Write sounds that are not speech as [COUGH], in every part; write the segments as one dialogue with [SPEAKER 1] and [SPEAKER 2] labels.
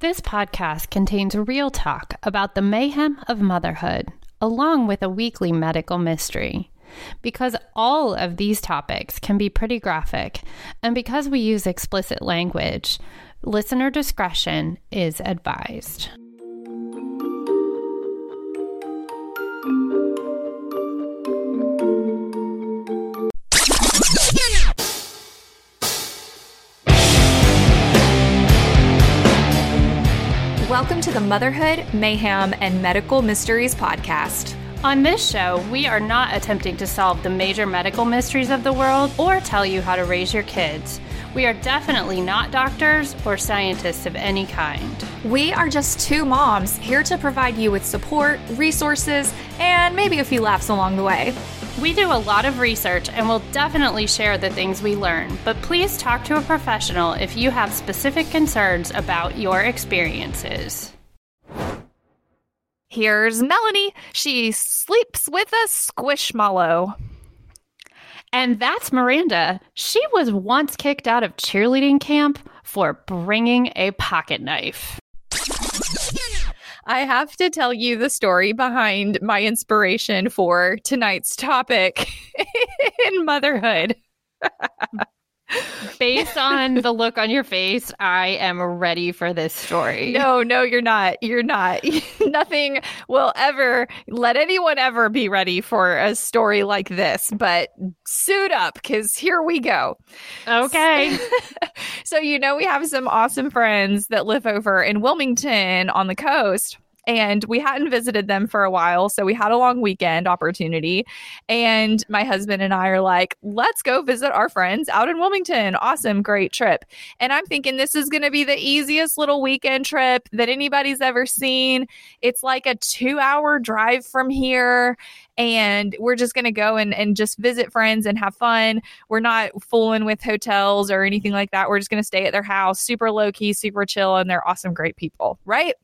[SPEAKER 1] This podcast contains real talk about the mayhem of motherhood, along with a weekly medical mystery. Because all of these topics can be pretty graphic, and because we use explicit language, listener discretion is advised.
[SPEAKER 2] To the Motherhood, Mayhem, and Medical Mysteries podcast.
[SPEAKER 1] On this show, we are not attempting to solve the major medical mysteries of the world or tell you how to raise your kids. We are definitely not doctors or scientists of any kind.
[SPEAKER 2] We are just two moms here to provide you with support, resources, and maybe a few laughs along the way.
[SPEAKER 1] We do a lot of research and will definitely share the things we learn, but please talk to a professional if you have specific concerns about your experiences.
[SPEAKER 2] Here's Melanie. She sleeps with a squishmallow.
[SPEAKER 1] And that's Miranda. She was once kicked out of cheerleading camp for bringing a pocket knife.
[SPEAKER 2] I have to tell you the story behind my inspiration for tonight's topic [LAUGHS] in motherhood. [LAUGHS]
[SPEAKER 1] Based on the look on your face, I am ready for this story.
[SPEAKER 2] No, no, you're not. You're not. [LAUGHS] Nothing will ever let anyone ever be ready for a story like this, but suit up because here we go.
[SPEAKER 1] Okay. [LAUGHS]
[SPEAKER 2] so, you know, we have some awesome friends that live over in Wilmington on the coast and we hadn't visited them for a while. So we had a long weekend opportunity. And my husband and I are like, let's go visit our friends out in Wilmington. Awesome, great trip. And I'm thinking this is going to be the easiest little weekend trip that anybody's ever seen. It's like a two hour drive from here and we're just going to go and, and just visit friends and have fun. We're not fooling with hotels or anything like that. We're just going to stay at their house, super low key, super chill, and they're awesome, great people, right?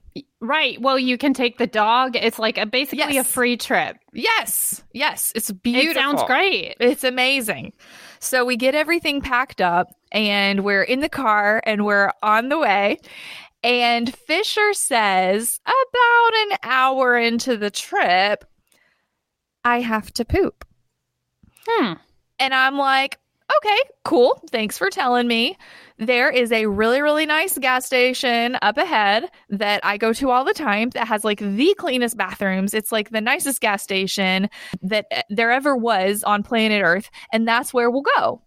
[SPEAKER 1] Right. Well, you can take the dog. It's like a basically yes. a free trip.
[SPEAKER 2] Yes. Yes. It's beautiful.
[SPEAKER 1] It sounds great.
[SPEAKER 2] It's amazing. So we get everything packed up and we're in the car and we're on the way. And Fisher says, about an hour into the trip, I have to poop.
[SPEAKER 1] Hmm.
[SPEAKER 2] And I'm like, okay, cool. Thanks for telling me. There is a really, really nice gas station up ahead that I go to all the time that has like the cleanest bathrooms. It's like the nicest gas station that eh, there ever was on planet Earth. And that's where we'll go.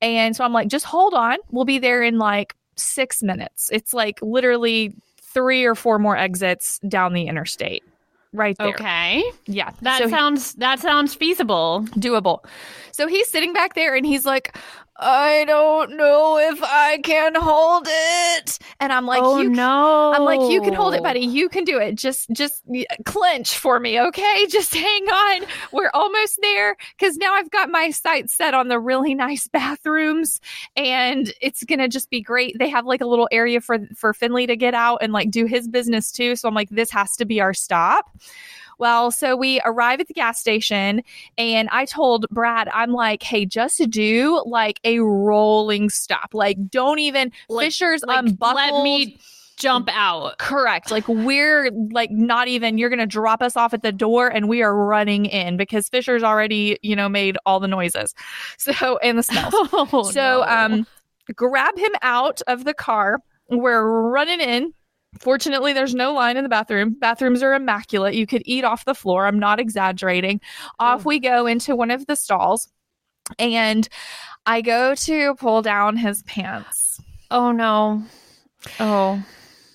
[SPEAKER 2] And so I'm like, just hold on. We'll be there in like six minutes. It's like literally three or four more exits down the interstate right there.
[SPEAKER 1] Okay.
[SPEAKER 2] Yeah.
[SPEAKER 1] That so sounds he, that sounds feasible.
[SPEAKER 2] Doable. So he's sitting back there and he's like, I don't know if I can hold it. And I'm like,
[SPEAKER 1] oh,
[SPEAKER 2] you
[SPEAKER 1] no.
[SPEAKER 2] I'm like, you can hold it, buddy. You can do it. Just just clench for me, okay? [LAUGHS] Just hang on. We're almost there because now I've got my sights set on the really nice bathrooms and it's gonna just be great. They have like a little area for for Finley to get out and like do his business too. So I'm like, this has to be our stop. Well, so we arrive at the gas station and I told Brad, I'm like, hey, just do like a rolling stop. Like, don't even like, Fisher's like, unbuckled.
[SPEAKER 1] Let me jump out.
[SPEAKER 2] Correct. Like we're like not even you're going to drop us off at the door and we are running in because Fisher's already, you know, made all the noises. [LAUGHS] So and the smells. [LAUGHS] Oh, so no. um grab him out of the car. We're running in Fortunately, there's no line in the bathroom. Bathrooms are immaculate. You could eat off the floor. I'm not exaggerating. Off oh. we go into one of the stalls, and I go to pull down his pants.
[SPEAKER 1] Oh no.
[SPEAKER 2] Oh.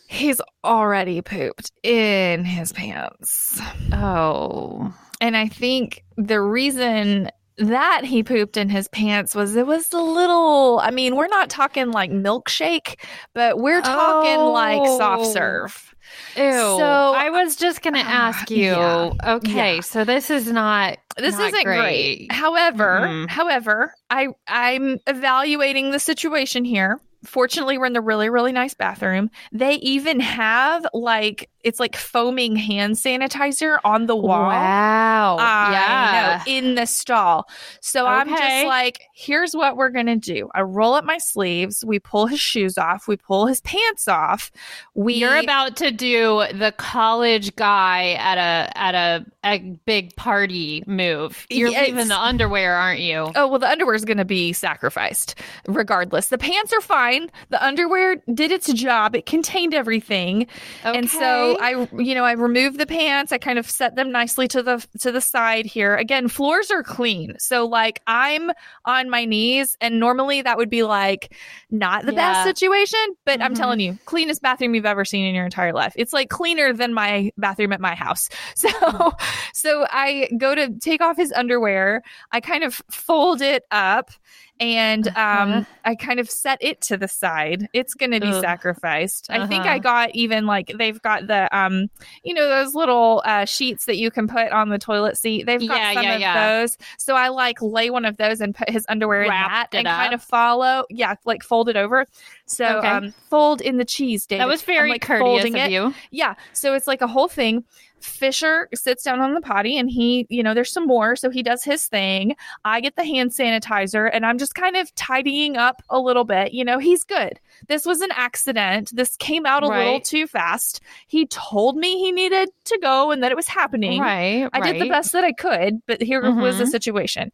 [SPEAKER 2] He's already pooped in his pants.
[SPEAKER 1] Oh.
[SPEAKER 2] And I think the reason that he pooped in his pants was it was a little I mean, we're not talking like milkshake, but we're talking oh. like soft oh. serve.
[SPEAKER 1] Ew. So I was just gonna uh, ask you. Yeah, okay, yeah. so this is not
[SPEAKER 2] this
[SPEAKER 1] not
[SPEAKER 2] isn't great. great. However, mm-hmm. however, I I'm evaluating the situation here. Fortunately, we're in the really, really nice bathroom. They even have like it's like foaming hand sanitizer on the wall.
[SPEAKER 1] Wow.
[SPEAKER 2] I
[SPEAKER 1] yeah.
[SPEAKER 2] know, in the stall. So I'm just like, here's what we're going to do. I roll up my sleeves. We pull his shoes off. We pull his pants off. We
[SPEAKER 1] You're about to do the college guy at a at a, a big party move. You're
[SPEAKER 2] Yes.
[SPEAKER 1] leaving the underwear, aren't you?
[SPEAKER 2] Oh, well, the underwear is going to be sacrificed regardless. The pants are fine. The underwear did its job. It contained everything. And so
[SPEAKER 1] Okay.
[SPEAKER 2] I, you know, I removed the pants. I kind of set them nicely to the to the side here. Again, floors are clean. So like I'm on my knees and normally that would be like not the
[SPEAKER 1] Yeah.
[SPEAKER 2] best situation, but I'm
[SPEAKER 1] Mhm.
[SPEAKER 2] telling you, cleanest bathroom you've ever seen in your entire life. It's like cleaner than my bathroom at my house. [LAUGHS] So so I go to take off his underwear. I kind of fold it up and
[SPEAKER 1] Uh-huh.
[SPEAKER 2] um I kind of set it to the side. It's going to be
[SPEAKER 1] Ugh.
[SPEAKER 2] sacrificed. I think
[SPEAKER 1] Uh-huh.
[SPEAKER 2] I got even like they've got the um you know those little uh sheets that you can put on the toilet seat. They've got
[SPEAKER 1] Yeah,
[SPEAKER 2] some
[SPEAKER 1] yeah,
[SPEAKER 2] of
[SPEAKER 1] yeah.
[SPEAKER 2] those. So I like lay one of those and put his underwear in that
[SPEAKER 1] Wrapped
[SPEAKER 2] and kind of follow. Yeah, like fold it over. So
[SPEAKER 1] Okay.
[SPEAKER 2] um fold in the cheese, David.
[SPEAKER 1] that was
[SPEAKER 2] I'm,
[SPEAKER 1] very
[SPEAKER 2] like,
[SPEAKER 1] courteous of
[SPEAKER 2] it.
[SPEAKER 1] you.
[SPEAKER 2] Yeah. So it's like a whole thing. Fisher sits down on the potty and he, you know, there's some more. So he does his thing. I get the hand sanitizer and I'm just kind of tidying up a little bit. You know, he's good. This was an accident. This came out a little too fast. He told me he needed to go and that it was happening.
[SPEAKER 1] Right.
[SPEAKER 2] I did the best that I could, but here was the
[SPEAKER 1] Mhm.
[SPEAKER 2] situation.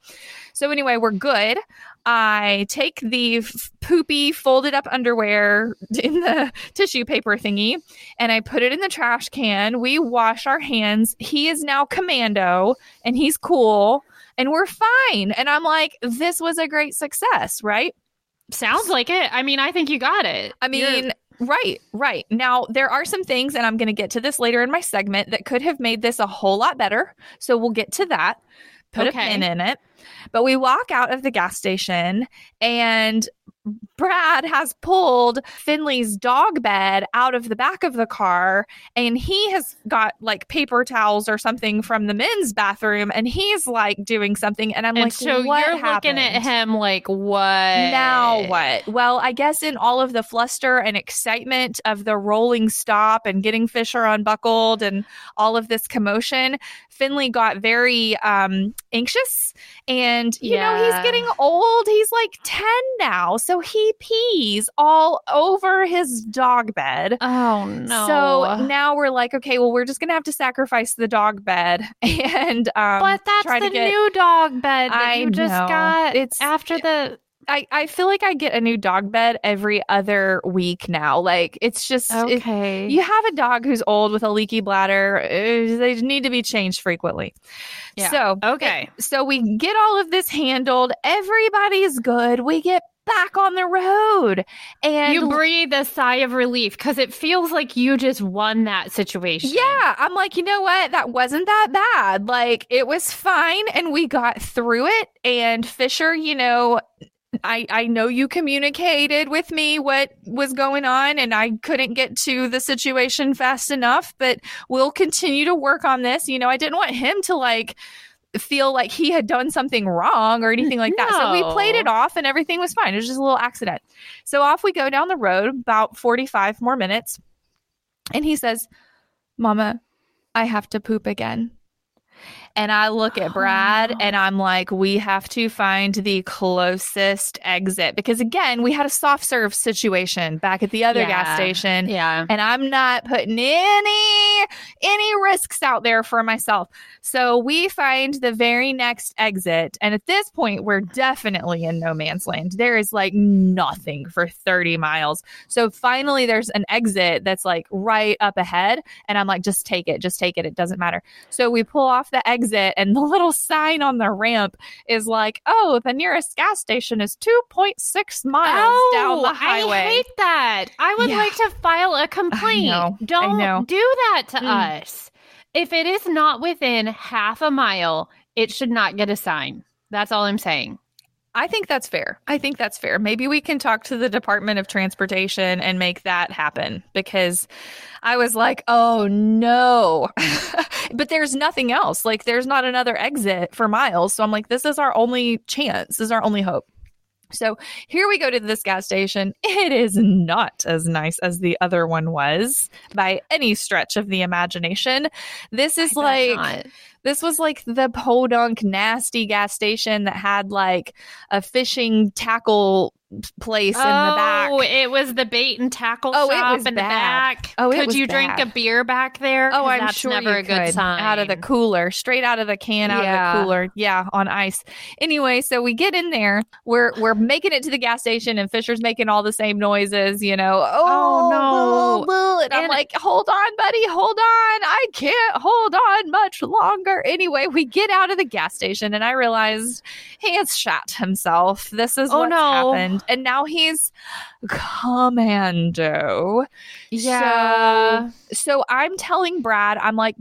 [SPEAKER 2] So anyway, we're good. I take the f- poopy folded up underwear in the [LAUGHS] tissue paper thingy and I put it in the trash can. We wash our hands. He is now commando and he's cool and we're fine. And I'm like, this was a great success, right?
[SPEAKER 1] Sounds like it. I mean, I think you got it.
[SPEAKER 2] I
[SPEAKER 1] You're-
[SPEAKER 2] mean, right, right. Now, there are some things, and I'm going to get to this later in my segment, that could have made this a whole lot better. So we'll get to that, put
[SPEAKER 1] Okay.
[SPEAKER 2] a pin in it. But we walk out of the gas station, and Brad has pulled Finley's dog bed out of the back of the car, and he has got like paper towels or something from the men's bathroom, and he's like doing something. And I'm
[SPEAKER 1] and
[SPEAKER 2] like,
[SPEAKER 1] so you're looking at him like, what?
[SPEAKER 2] Now what? Well, I guess in all of the fluster and excitement of the rolling stop and getting Fisher unbuckled and all of this commotion, Finley got very um, anxious. And, you know, he's getting old. He's like 10 now. So he pees all over his dog bed.
[SPEAKER 1] Oh no.
[SPEAKER 2] So now we're like, okay, well, we're just going to have to sacrifice the dog bed. [LAUGHS] And, um,
[SPEAKER 1] but that's the
[SPEAKER 2] get-
[SPEAKER 1] new dog bed that
[SPEAKER 2] I
[SPEAKER 1] you just
[SPEAKER 2] know.
[SPEAKER 1] got.
[SPEAKER 2] It's-
[SPEAKER 1] after the
[SPEAKER 2] I, I feel like I get a new dog bed every other week now. Like it's just it-
[SPEAKER 1] okay.
[SPEAKER 2] you have a dog who's old with a leaky bladder. uh, they need to be changed frequently.
[SPEAKER 1] Yeah.
[SPEAKER 2] So
[SPEAKER 1] okay.
[SPEAKER 2] so we get all of this handled. Everybody's good. We get back on the road, and
[SPEAKER 1] you breathe a sigh of relief because it feels like you just won that situation.
[SPEAKER 2] Yeah, I'm like, you know what? That wasn't that bad. Like, it was fine and we got through it. And Fisher, you know, I I know you communicated with me what was going on and I couldn't get to the situation fast enough, but we'll continue to work on this. You know, I didn't want him to like feel like he had done something wrong or anything like that. So we played it off and everything was fine. It was just a little accident. So off we go down the road about 45 more minutes. And he says, Mama, I have to poop again. And I look at Brad [GASPS] and I'm like, we have to find the closest exit because, again, we had a soft serve situation back at the other gas station.
[SPEAKER 1] Yeah.
[SPEAKER 2] And I'm not putting any any risks out there for myself. So we find the very next exit. And at this point, we're definitely in no man's land. There is like nothing for 30 miles. So finally there's an exit that's like right up ahead. And I'm like, just take it, just take it. It doesn't matter. So we pull off the exit, and the [LAUGHS] little sign on the ramp is like, oh, the nearest gas station is 2.6 miles down the highway.
[SPEAKER 1] Oh, I hate that. I would
[SPEAKER 2] Yeah.
[SPEAKER 1] like to file a complaint.
[SPEAKER 2] know,
[SPEAKER 1] Don't do that to
[SPEAKER 2] Mm.
[SPEAKER 1] us. If it is not within half a mile, it should not get a sign. That's all I'm saying.
[SPEAKER 2] I think that's fair. I think that's fair. Maybe we can talk to the Department of Transportation and make that happen because I was like, oh no. [LAUGHS] but there's nothing else. Like, there's not another exit for miles. So I'm like, this is our only chance. This is our only hope. So here we go to this gas station. It is not as nice as the other one was by any stretch of the imagination. This is like. This was like the podunk nasty gas station that had like a fishing tackle place in the back.
[SPEAKER 1] Oh, it was the bait and tackle
[SPEAKER 2] Oh,
[SPEAKER 1] shop in the
[SPEAKER 2] bad.
[SPEAKER 1] back.
[SPEAKER 2] Oh, it
[SPEAKER 1] could
[SPEAKER 2] was
[SPEAKER 1] you drink a beer back there?
[SPEAKER 2] Oh, I'm sure
[SPEAKER 1] never
[SPEAKER 2] you
[SPEAKER 1] a good sign.
[SPEAKER 2] Out of the cooler, straight out of the can, out
[SPEAKER 1] Yeah.
[SPEAKER 2] of the cooler. Yeah, on ice. Anyway, so we get in there. We're we're making it to the gas station, and Fisher's making all the same noises. You know, oh, oh
[SPEAKER 1] no.
[SPEAKER 2] blah, blah. And, I'm like, hold on, buddy, hold on. I can't hold on much longer. Anyway, we get out of the gas station, and I realized he has shot himself. This is
[SPEAKER 1] Oh,
[SPEAKER 2] what's
[SPEAKER 1] no.
[SPEAKER 2] happened, and now he's commando.
[SPEAKER 1] yeah.
[SPEAKER 2] So I'm telling Brad, I'm like,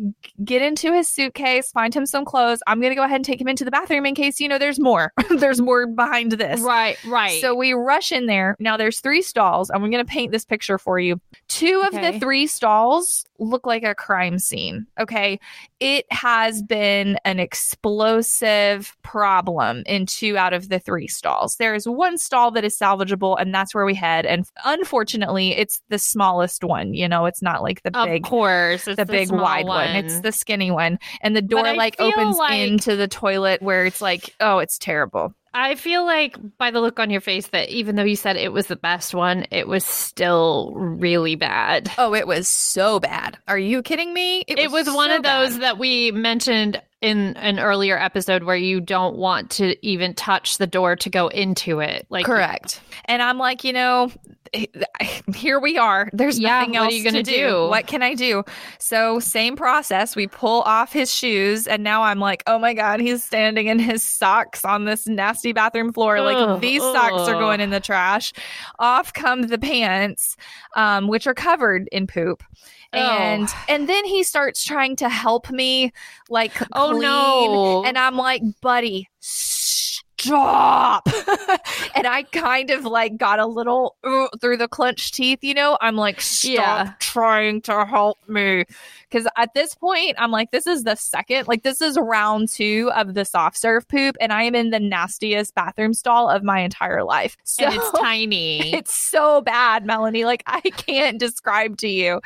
[SPEAKER 2] get into his suitcase, find him some clothes. I'm going to go ahead and take him into the bathroom in case, you know, there's more. [LAUGHS] there's more behind this.
[SPEAKER 1] right, right.
[SPEAKER 2] So we rush in there. Now there's three stalls. and I'm going to paint this picture for you. Two of
[SPEAKER 1] Okay.
[SPEAKER 2] the three stalls look like a crime scene. Okay. It has been an explosive problem in two out of the three stalls. There is one stall that is salvageable, and that's where we head. And unfortunately, it's the smallest one. You know, it's not like the
[SPEAKER 1] of
[SPEAKER 2] big
[SPEAKER 1] course, it's
[SPEAKER 2] the, big wide one. It's the skinny one. And the door like opens
[SPEAKER 1] like-
[SPEAKER 2] into the toilet where it's like, oh, it's terrible.
[SPEAKER 1] I feel like by the look on your face that even though you said it was the best one, it was still really bad.
[SPEAKER 2] Oh, it was so bad. Are you kidding me?
[SPEAKER 1] It was, one
[SPEAKER 2] so
[SPEAKER 1] of those
[SPEAKER 2] bad.
[SPEAKER 1] that we mentioned in an earlier episode where you don't want to even touch the door to go into it. Like
[SPEAKER 2] Correct. And I'm like, you know, [LAUGHS] here we are. There's
[SPEAKER 1] Yeah,
[SPEAKER 2] nothing else
[SPEAKER 1] you gonna
[SPEAKER 2] to
[SPEAKER 1] do?
[SPEAKER 2] What can I do? So same process. We pull off his shoes, and now I'm like, oh my god, he's standing in his socks on this nasty bathroom floor. like
[SPEAKER 1] Ugh,
[SPEAKER 2] these socks are going in the trash. Off come the pants, um, which are covered in poop. And
[SPEAKER 1] Oh.
[SPEAKER 2] and then he starts trying to help me, like
[SPEAKER 1] Oh,
[SPEAKER 2] clean.
[SPEAKER 1] no.
[SPEAKER 2] And I'm like, buddy, stop. [LAUGHS] and I kind of like got a little uh, through the clenched teeth, you know? I'm like, stop
[SPEAKER 1] Yeah.
[SPEAKER 2] trying to help me. Because at this point, I'm like, this is the second, like, this is round two of the soft serve poop, and I am in the nastiest bathroom stall of my entire life. So [LAUGHS]
[SPEAKER 1] and it's [LAUGHS] tiny.
[SPEAKER 2] it's so bad, Melanie. Like, I [LAUGHS] can't describe to you.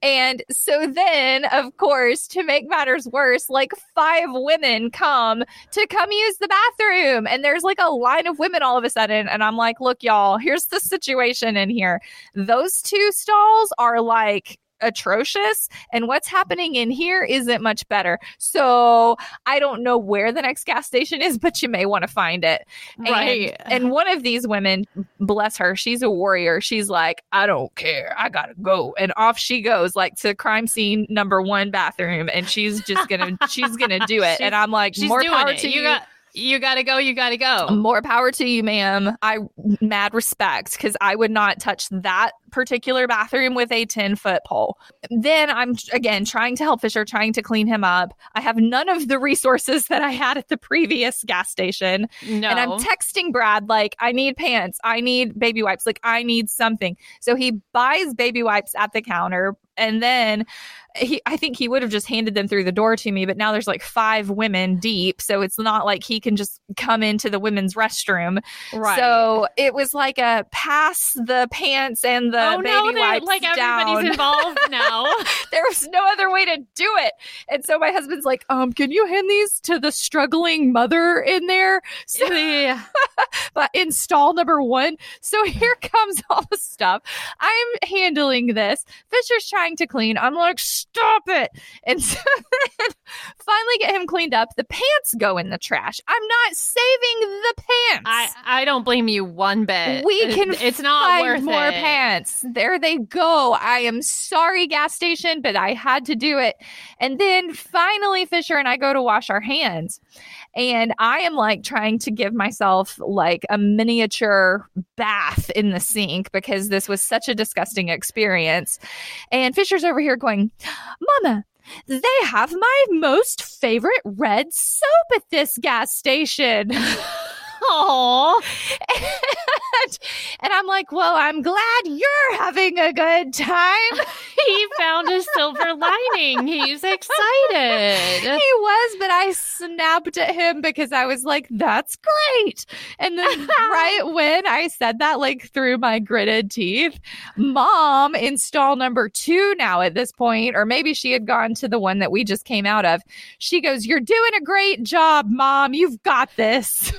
[SPEAKER 2] And so then, of course, to make matters worse, like five women come to come use the bathroom. And there's like a line of women all of a sudden. And I'm like, look, y'all, here's the situation in here. Those two stalls are like, atrocious and what's happening in here isn't much better. So i don't know where the next gas station is [LAUGHS] but you may want to find it. And-
[SPEAKER 1] Right.
[SPEAKER 2] and one of these women bless her she's a warrior. She's like i don't care. I gotta go. And off she goes like to crime scene number one bathroom and she's just gonna she's gonna do it. [LAUGHS] And i'm like
[SPEAKER 1] She's
[SPEAKER 2] more
[SPEAKER 1] doing
[SPEAKER 2] power
[SPEAKER 1] it.
[SPEAKER 2] to
[SPEAKER 1] you
[SPEAKER 2] you,
[SPEAKER 1] got you got to go. You got to go.
[SPEAKER 2] more power to you ma'am i mad respect because i would not touch that particular bathroom with a 10 foot pole then i'm again trying to help fisher trying to clean him up i have none of the resources that i had at the previous gas station
[SPEAKER 1] no.
[SPEAKER 2] and I'm texting Brad, like, I need pants, I need baby wipes, like, I need something. So he buys baby wipes at the counter. And then he, I think he would have just handed them through the door to me, but now there's like five women deep. So it's not like he can just come into the women's restroom.
[SPEAKER 1] right.
[SPEAKER 2] So it was like a pass the pants and the
[SPEAKER 1] oh
[SPEAKER 2] baby
[SPEAKER 1] no,
[SPEAKER 2] wipes
[SPEAKER 1] like
[SPEAKER 2] down.
[SPEAKER 1] everybody's involved [LAUGHS] now.
[SPEAKER 2] there was no other way to do it. And so my husband's like, um, can you hand these to the struggling mother in there? So
[SPEAKER 1] yeah. [LAUGHS]
[SPEAKER 2] but in stall number one. So [LAUGHS] here comes all the stuff. I'm handling this. Fisher's trying to clean. I'm like, stop it. And so finally get him cleaned up. The pants go in the trash. I'm not saving the pants.
[SPEAKER 1] I I don't blame you one bit.
[SPEAKER 2] we can
[SPEAKER 1] It's not
[SPEAKER 2] find
[SPEAKER 1] worth
[SPEAKER 2] more
[SPEAKER 1] it.
[SPEAKER 2] pants. There they go. I am sorry, gas station, but I had to do it. And then finally, Fisher and I go to wash our hands. And I am like trying to give myself like a miniature bath in the sink because this was such a disgusting experience. And Fisher's over here going, Mama, they have my most favorite red soap at this gas station. [LAUGHS]
[SPEAKER 1] Aw.
[SPEAKER 2] And, [LAUGHS] and I'm like, well, I'm glad you're having a good time? [LAUGHS]
[SPEAKER 1] he found a silver lining. He's excited. [LAUGHS]
[SPEAKER 2] he was, but I snapped at him because I was like, that's great. And then right when I said that, like through my gritted teeth, mom install number two now at this point, or maybe she had gone to the one that we just came out of. She goes, You're doing a great job, mom. You've got this.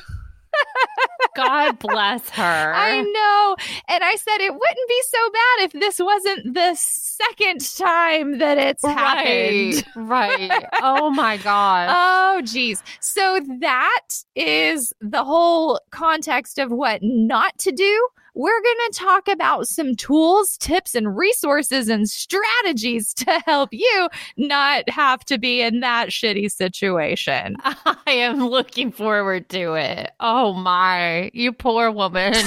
[SPEAKER 1] God bless her.
[SPEAKER 2] I know. And I said it wouldn't be so bad if this wasn't the second time that it's happened.
[SPEAKER 1] Right. [LAUGHS] right. Oh my God.
[SPEAKER 2] Oh geez. So that is the whole context of what not to do we're going to talk about some tools, tips, and resources and strategies [LAUGHS] to help you not have to be in that shitty situation. [LAUGHS]
[SPEAKER 1] I am looking forward to it. Oh my, you poor woman. [LAUGHS]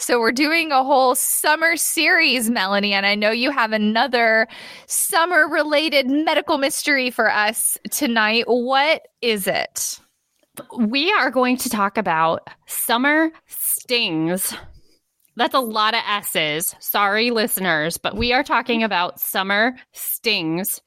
[SPEAKER 2] So we're doing a whole summer series, Melanie, and I know you have another summer related medical mystery for us tonight. What is it?
[SPEAKER 1] We are going to talk about summer stings. That's a lot of S's. Sorry, listeners, but we are talking about summer stings.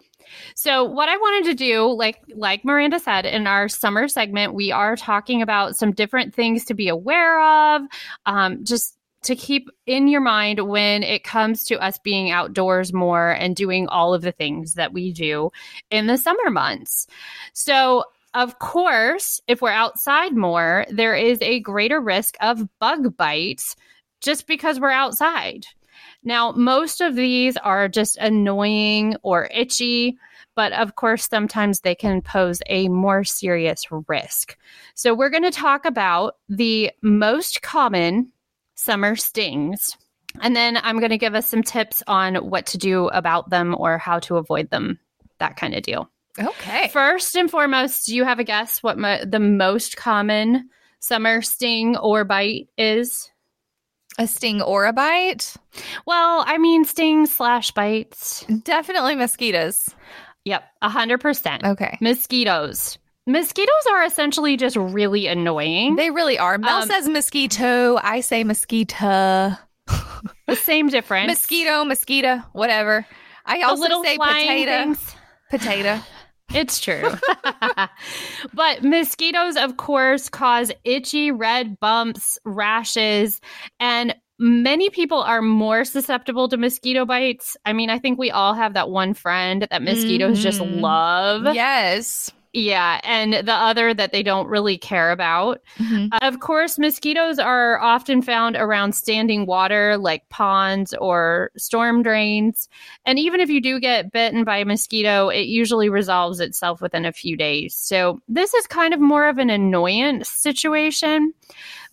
[SPEAKER 1] So what I wanted to do, like like Miranda said in our summer segment, we are talking about some different things to be aware of, um, just to keep in your mind when it comes to us being outdoors more and doing all of the things that we do in the summer months. So of course, if we're outside more, there is a greater risk of bug bites just because we're outside. Now, most of these are just annoying or itchy, but of course, sometimes they can pose a more serious risk. So, we're going to talk about the most common summer stings. And then I'm going to give us some tips on what to do about them or how to avoid them, that kind of deal.
[SPEAKER 2] Okay.
[SPEAKER 1] First and foremost, do you have a guess what mo- the most common summer sting or bite is?
[SPEAKER 2] A sting or a bite?
[SPEAKER 1] Well, I mean, sting slash bites.
[SPEAKER 2] Definitely mosquitoes.
[SPEAKER 1] Yep, 100%.
[SPEAKER 2] Okay.
[SPEAKER 1] Mosquitoes. Mosquitoes are essentially just really annoying.
[SPEAKER 2] They really are. Mel um, says mosquito. I say mosquito.
[SPEAKER 1] the same difference.
[SPEAKER 2] Mosquito, mosquito, whatever. I also say potato. Things. Potato. [LAUGHS]
[SPEAKER 1] It's true. [LAUGHS] but mosquitoes, of course, cause itchy red bumps, rashes, and many people are more susceptible to mosquito bites. I mean, I think we all have that one friend that mosquitoes mm-hmm. just love.
[SPEAKER 2] Yes.
[SPEAKER 1] Yeah, and the other that they don't really care about. Mm-hmm. Uh, of course, mosquitoes are often found around standing water like ponds or storm drains. And even if you do get bitten by a mosquito, it usually resolves itself within a few days. So, this is kind of more of an annoyance situation.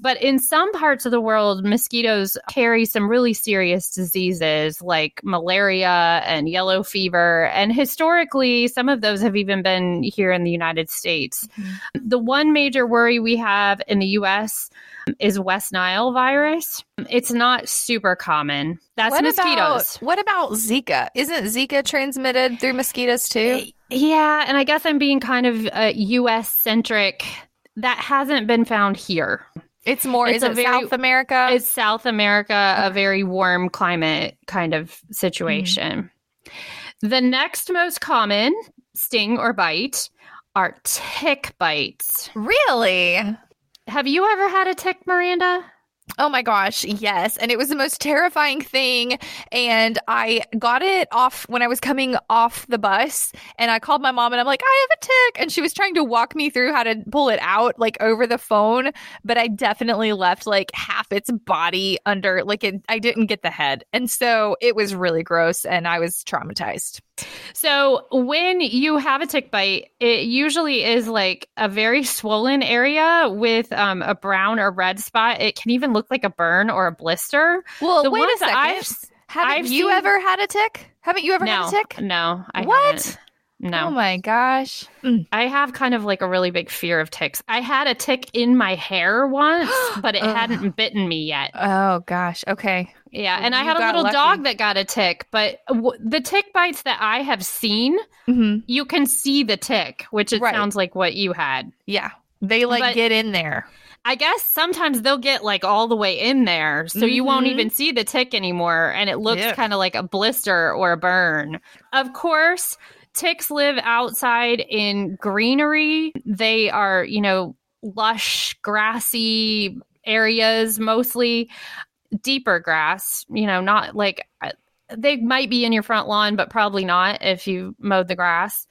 [SPEAKER 1] But in some parts of the world, mosquitoes carry some really serious diseases like malaria and yellow fever. And historically, some of those have even been here in the United States. Mm-hmm. The one major worry we have in the US is West Nile virus. It's not super common. That's what mosquitoes.
[SPEAKER 2] About, what about Zika? Isn't Zika transmitted through mosquitoes too?
[SPEAKER 1] Yeah, and I guess I'm being kind of uh, US centric. That hasn't been found here.
[SPEAKER 2] It's more. It's it very, South America?
[SPEAKER 1] It's South America, a very warm climate kind of situation. Mm. The next most common sting or bite are tick bites.
[SPEAKER 2] Really?
[SPEAKER 1] Have you ever had a tick, Miranda?
[SPEAKER 2] Oh my gosh, yes. And it was the most terrifying thing. And I got it off when I was coming off the bus. And I called my mom and I'm like, I have a tick. And she was trying to walk me through how to pull it out, like over the phone. But I definitely left like half its body under, like, it, I didn't get the head. And so it was really gross. And I was traumatized.
[SPEAKER 1] So when you have a tick bite, it usually is like a very swollen area with um, a brown or red spot. It can even look like a burn or a blister.
[SPEAKER 2] Well, the wait a second. I've, Haven't I've you seen... ever had a tick? Haven't you ever
[SPEAKER 1] no,
[SPEAKER 2] had a tick?
[SPEAKER 1] No, I
[SPEAKER 2] what?
[SPEAKER 1] Haven't. No.
[SPEAKER 2] Oh my gosh.
[SPEAKER 1] Mm. I have kind of like a really big fear of ticks. I had a tick in my hair once, [GASPS] but it hadn't bitten me yet.
[SPEAKER 2] Oh gosh. Okay.
[SPEAKER 1] Yeah, and I had a little lucky. dog that got a tick, but w- the tick bites that I have seen, mm-hmm. you can see the tick, which it right. sounds like what you had.
[SPEAKER 2] Yeah. They like but get in there.
[SPEAKER 1] I guess sometimes they'll get like all the way in there. So you won't
[SPEAKER 2] Mhm.
[SPEAKER 1] even see the tick anymore. And it looks
[SPEAKER 2] Yeah.
[SPEAKER 1] kind of like a blister or a burn. Of course, ticks live outside in greenery. They are, you know, lush, grassy areas, mostly deeper grass, you know, not like uh, they might be in your front lawn, but probably not if you mowed the grass.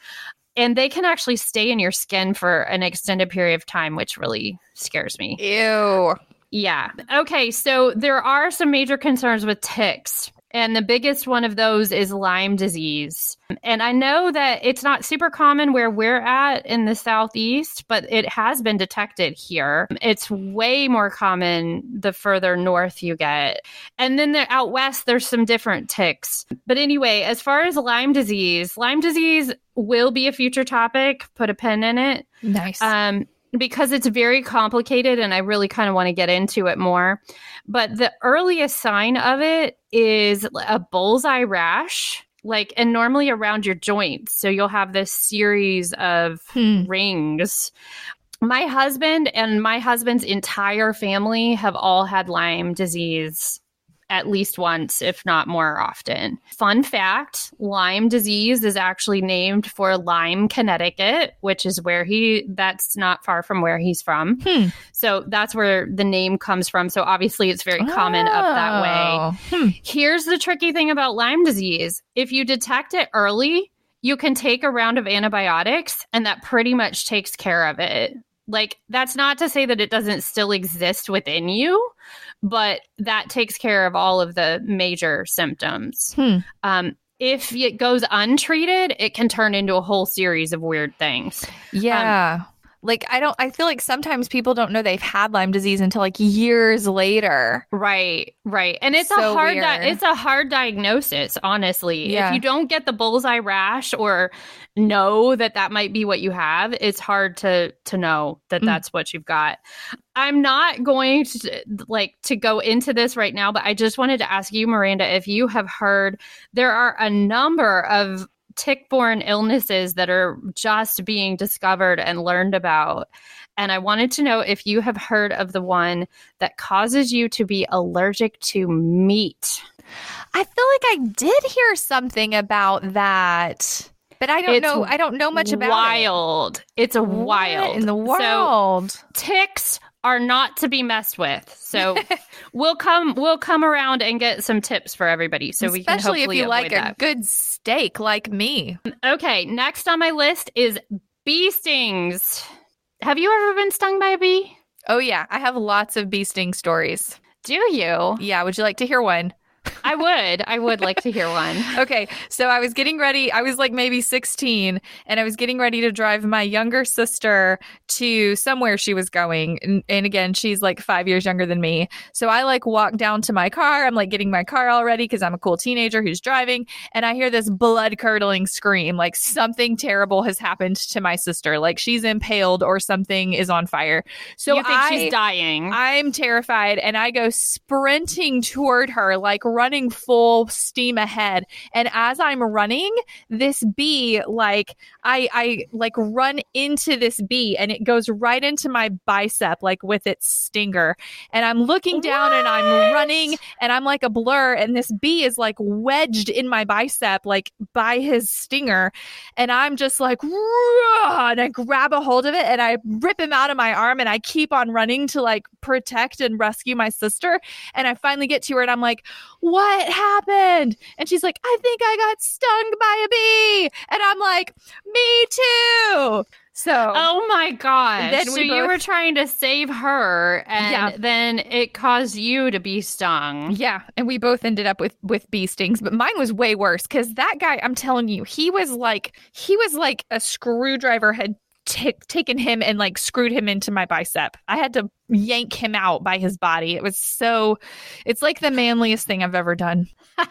[SPEAKER 1] And they can actually stay in your skin for an extended period of time, which really scares me.
[SPEAKER 2] Ew.
[SPEAKER 1] Yeah. Okay. So there are some major concerns with ticks. And the biggest one of those is Lyme disease. And I know that it's not super common where we're at in the Southeast, but it has been detected here. It's way more common the further north you get. And then there, out west, there's some different ticks. But anyway, as far as Lyme disease, Lyme disease will be a future topic. Put a pin in it
[SPEAKER 2] Nice.
[SPEAKER 1] um, because it's very complicated and I really kind of want to get into it more. But the earliest sign of it is a bullseye rash, like, and normally around your joints. So you'll have this series of
[SPEAKER 2] Hmm.
[SPEAKER 1] rings. My husband and my husband's entire family have all had Lyme disease at least once, if not more often. Fun fact Lyme disease is actually named for Lyme, Connecticut, which is where he, that's not far from where he's from.
[SPEAKER 2] Hmm.
[SPEAKER 1] So that's where the name comes from. So obviously it's very common up that way.
[SPEAKER 2] Oh. Hmm.
[SPEAKER 1] Here's the tricky thing about Lyme disease if you detect it early, you can take a round of antibiotics, and that pretty much takes care of it. Like, that's not to say that it doesn't still exist within you, but that takes care of all of the major symptoms.
[SPEAKER 2] Hmm.
[SPEAKER 1] Um, if it goes untreated, it can turn into a whole series of weird things.
[SPEAKER 2] Yeah.
[SPEAKER 1] Um,
[SPEAKER 2] like I don't I feel like sometimes people don't know they've had Lyme disease until like years later.
[SPEAKER 1] Right, right. And it's
[SPEAKER 2] So
[SPEAKER 1] a hard di- it's a hard diagnosis, honestly.
[SPEAKER 2] Yeah.
[SPEAKER 1] If you don't get the bullseye rash or know that that might be what you have, it's hard to to know that
[SPEAKER 2] Mm.
[SPEAKER 1] that's what you've got. I'm not going to like to go into this right now, but I just wanted to ask you Miranda if you have heard there are a number of tick-borne illnesses that are just being discovered and learned about. And I wanted to know if you have heard of the one that causes you to be allergic to meat.
[SPEAKER 2] I feel like I did hear something about that. But I don't
[SPEAKER 1] It's
[SPEAKER 2] know I don't know much about it.
[SPEAKER 1] wild. It's a
[SPEAKER 2] What
[SPEAKER 1] wild
[SPEAKER 2] in the
[SPEAKER 1] So
[SPEAKER 2] world.
[SPEAKER 1] ticks are not to be messed with. So [LAUGHS] we'll come we'll come around and get some tips for everybody so we can
[SPEAKER 2] Especially if you like
[SPEAKER 1] that.
[SPEAKER 2] a good steak like me.
[SPEAKER 1] Okay, next on my list is bee stings. Have you ever been stung by a bee?
[SPEAKER 2] Oh yeah, I have lots of bee sting stories.
[SPEAKER 1] Do you?
[SPEAKER 2] Yeah, would you like to hear one?
[SPEAKER 1] I would. I would like to hear one. [LAUGHS]
[SPEAKER 2] Okay, so I was getting ready. I was like maybe 16, and I was getting ready to drive my younger sister to somewhere she was going. And, and again, she's like five years younger than me. So I like walk down to my car. I'm like getting my car all ready because I'm a cool teenager who's driving. And I hear this blood curdling scream like something terrible has happened to my sister. Like she's impaled or something is on fire. So
[SPEAKER 1] you think
[SPEAKER 2] I,
[SPEAKER 1] she's dying?
[SPEAKER 2] I'm terrified and I go sprinting toward her, like running full steam ahead. And as I'm running, this bee, like I, I like run into this bee and it goes right into my bicep, like with its stinger. And I'm looking down and I'm running and I'm like a blur. And this bee is like wedged in my bicep, like by his stinger. And I'm just like, "Rah!" and I grab a hold of it and I rip him out of my arm and I keep on running to like protect and rescue my sister. And I finally get to her and I'm like, what happened? And she's like, I think I got stung by a bee. And I'm like, me too. So
[SPEAKER 1] Oh my god!
[SPEAKER 2] Then
[SPEAKER 1] so
[SPEAKER 2] we
[SPEAKER 1] you were trying to save her and
[SPEAKER 2] Yeah.
[SPEAKER 1] then it caused you to be stung.
[SPEAKER 2] Yeah, and we both ended up with with bee stings, but mine was way worse because that guy, I'm telling you, he was like he was like a screwdriver had t- taken him and like screwed him into my bicep. I had to yank him out by his body. It was so, it's like the manliest thing I've ever done. [LAUGHS]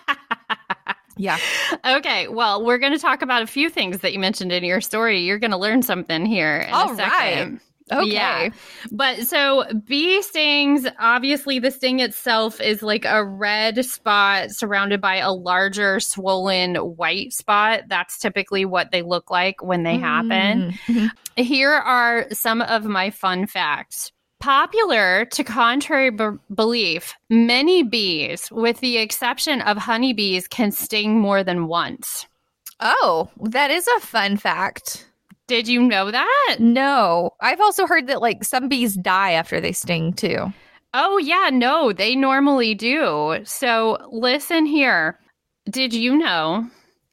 [SPEAKER 2] Yeah.
[SPEAKER 1] Okay, well, we're going to talk about a few things that you mentioned in your story. You're going to learn something here in
[SPEAKER 2] All
[SPEAKER 1] a
[SPEAKER 2] right. Okay.
[SPEAKER 1] Yeah. But so bee stings, obviously the sting itself is like a red spot surrounded by a larger swollen white spot. That's typically what they look like when they happen.
[SPEAKER 2] Mhm.
[SPEAKER 1] Here are some of my fun facts. Popular to contrary b- belief, many bees, with the exception of honeybees, can sting more than once.
[SPEAKER 2] Oh, that is a fun fact.
[SPEAKER 1] Did you know that?
[SPEAKER 2] No, I've also heard that like some bees die after they sting too.
[SPEAKER 1] Oh, yeah, no, they normally do. So listen here. Did you know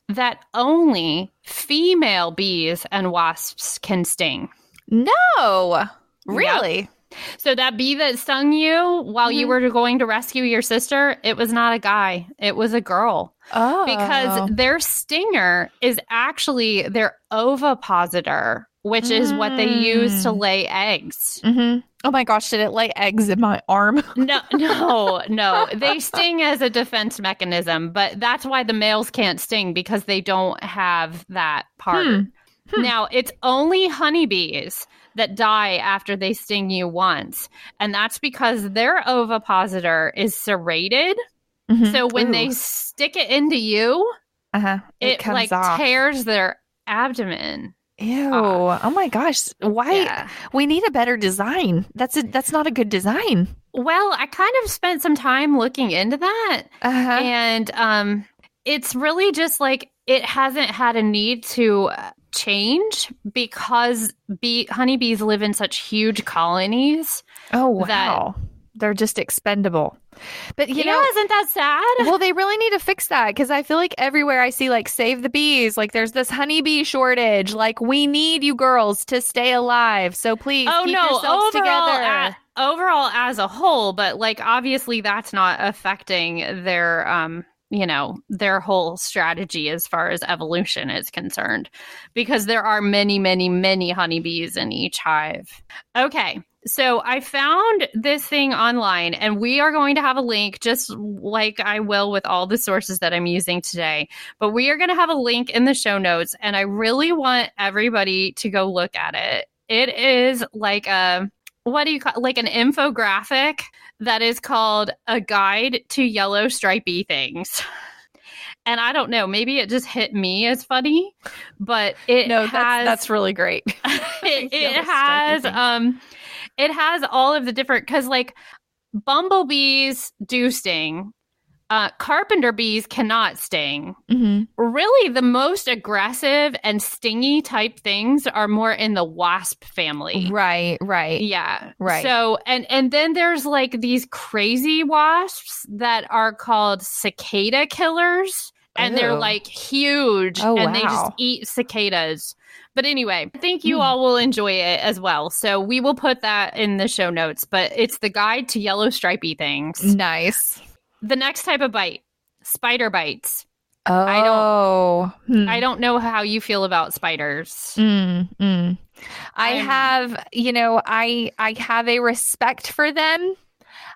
[SPEAKER 1] that only female bees and wasps can sting?
[SPEAKER 2] No, really?
[SPEAKER 1] So that bee that stung you while you
[SPEAKER 2] Mhm.
[SPEAKER 1] were going to rescue your sister, it was not a guy, it was a girl.
[SPEAKER 2] Oh,
[SPEAKER 1] Because their stinger is actually their ovipositor, which is what they use to
[SPEAKER 2] Mm.
[SPEAKER 1] lay eggs.
[SPEAKER 2] hmm Oh my gosh, did it lay eggs in my arm? [LAUGHS]
[SPEAKER 1] No, no, no. They sting as a defense mechanism, but that's why the males can't sting because they don't have that part.
[SPEAKER 2] Hmm. Hmm.
[SPEAKER 1] Now, it's only honeybees that die after they sting you once, and that's because their ovipositor is serrated. So when they stick it into you,
[SPEAKER 2] uh-huh.
[SPEAKER 1] it, like tears their abdomen.
[SPEAKER 2] Ew!
[SPEAKER 1] off.
[SPEAKER 2] Oh my gosh! Why
[SPEAKER 1] Yeah.
[SPEAKER 2] we need a better design? That's a that's not a good design.
[SPEAKER 1] Well, I kind of spent some time looking into that.
[SPEAKER 2] Uh-huh.
[SPEAKER 1] and um it's really just like it hasn't had a need to uh, change because bee honeybees live in such huge colonies
[SPEAKER 2] oh wow, they're just expendable. But you
[SPEAKER 1] yeah
[SPEAKER 2] know,
[SPEAKER 1] isn't that sad
[SPEAKER 2] well, they really need to fix that because I feel like everywhere I see like save the bees, like there's this honeybee shortage. Like we need you girls to stay alive. So please,
[SPEAKER 1] oh
[SPEAKER 2] keep
[SPEAKER 1] no
[SPEAKER 2] yourselves
[SPEAKER 1] overall
[SPEAKER 2] together.
[SPEAKER 1] a- overall as a whole but like obviously that's not affecting their um you know their whole strategy as far as evolution is concerned because there are many many many honeybees in each hive. Okay so i found this thing online and we are going to have a link just like i will with all the sources that i'm using today but we are going to have a link in the show notes and i really want everybody to go look at it. It is like a what do you call like an infographic that is called a guide to yellow stripy things and i don't know maybe it just hit me as funny but it
[SPEAKER 2] no,
[SPEAKER 1] has
[SPEAKER 2] that's that's really great. [LAUGHS]
[SPEAKER 1] it, [LAUGHS] it has um it has all of the different because like bumblebees do sting uh carpenter bees cannot sting
[SPEAKER 2] Mhm.
[SPEAKER 1] really the most aggressive and stingy type things are more in the wasp family
[SPEAKER 2] Right, right.
[SPEAKER 1] yeah
[SPEAKER 2] Right.
[SPEAKER 1] so and and then there's like these crazy wasps that are called cicada killers and they're like huge
[SPEAKER 2] Oh,
[SPEAKER 1] and they just eat cicadas but anyway i think you
[SPEAKER 2] Hmm.
[SPEAKER 1] all will enjoy it as well so we will put that in the show notes but it's the guide to yellow stripy things
[SPEAKER 2] Nice.
[SPEAKER 1] The next type of bite spider bites
[SPEAKER 2] Oh,
[SPEAKER 1] I don't-
[SPEAKER 2] Hmm.
[SPEAKER 1] i don't know how you feel about spiders
[SPEAKER 2] Mm, mm. I
[SPEAKER 1] I'm-
[SPEAKER 2] have, you know, I I have a respect for them.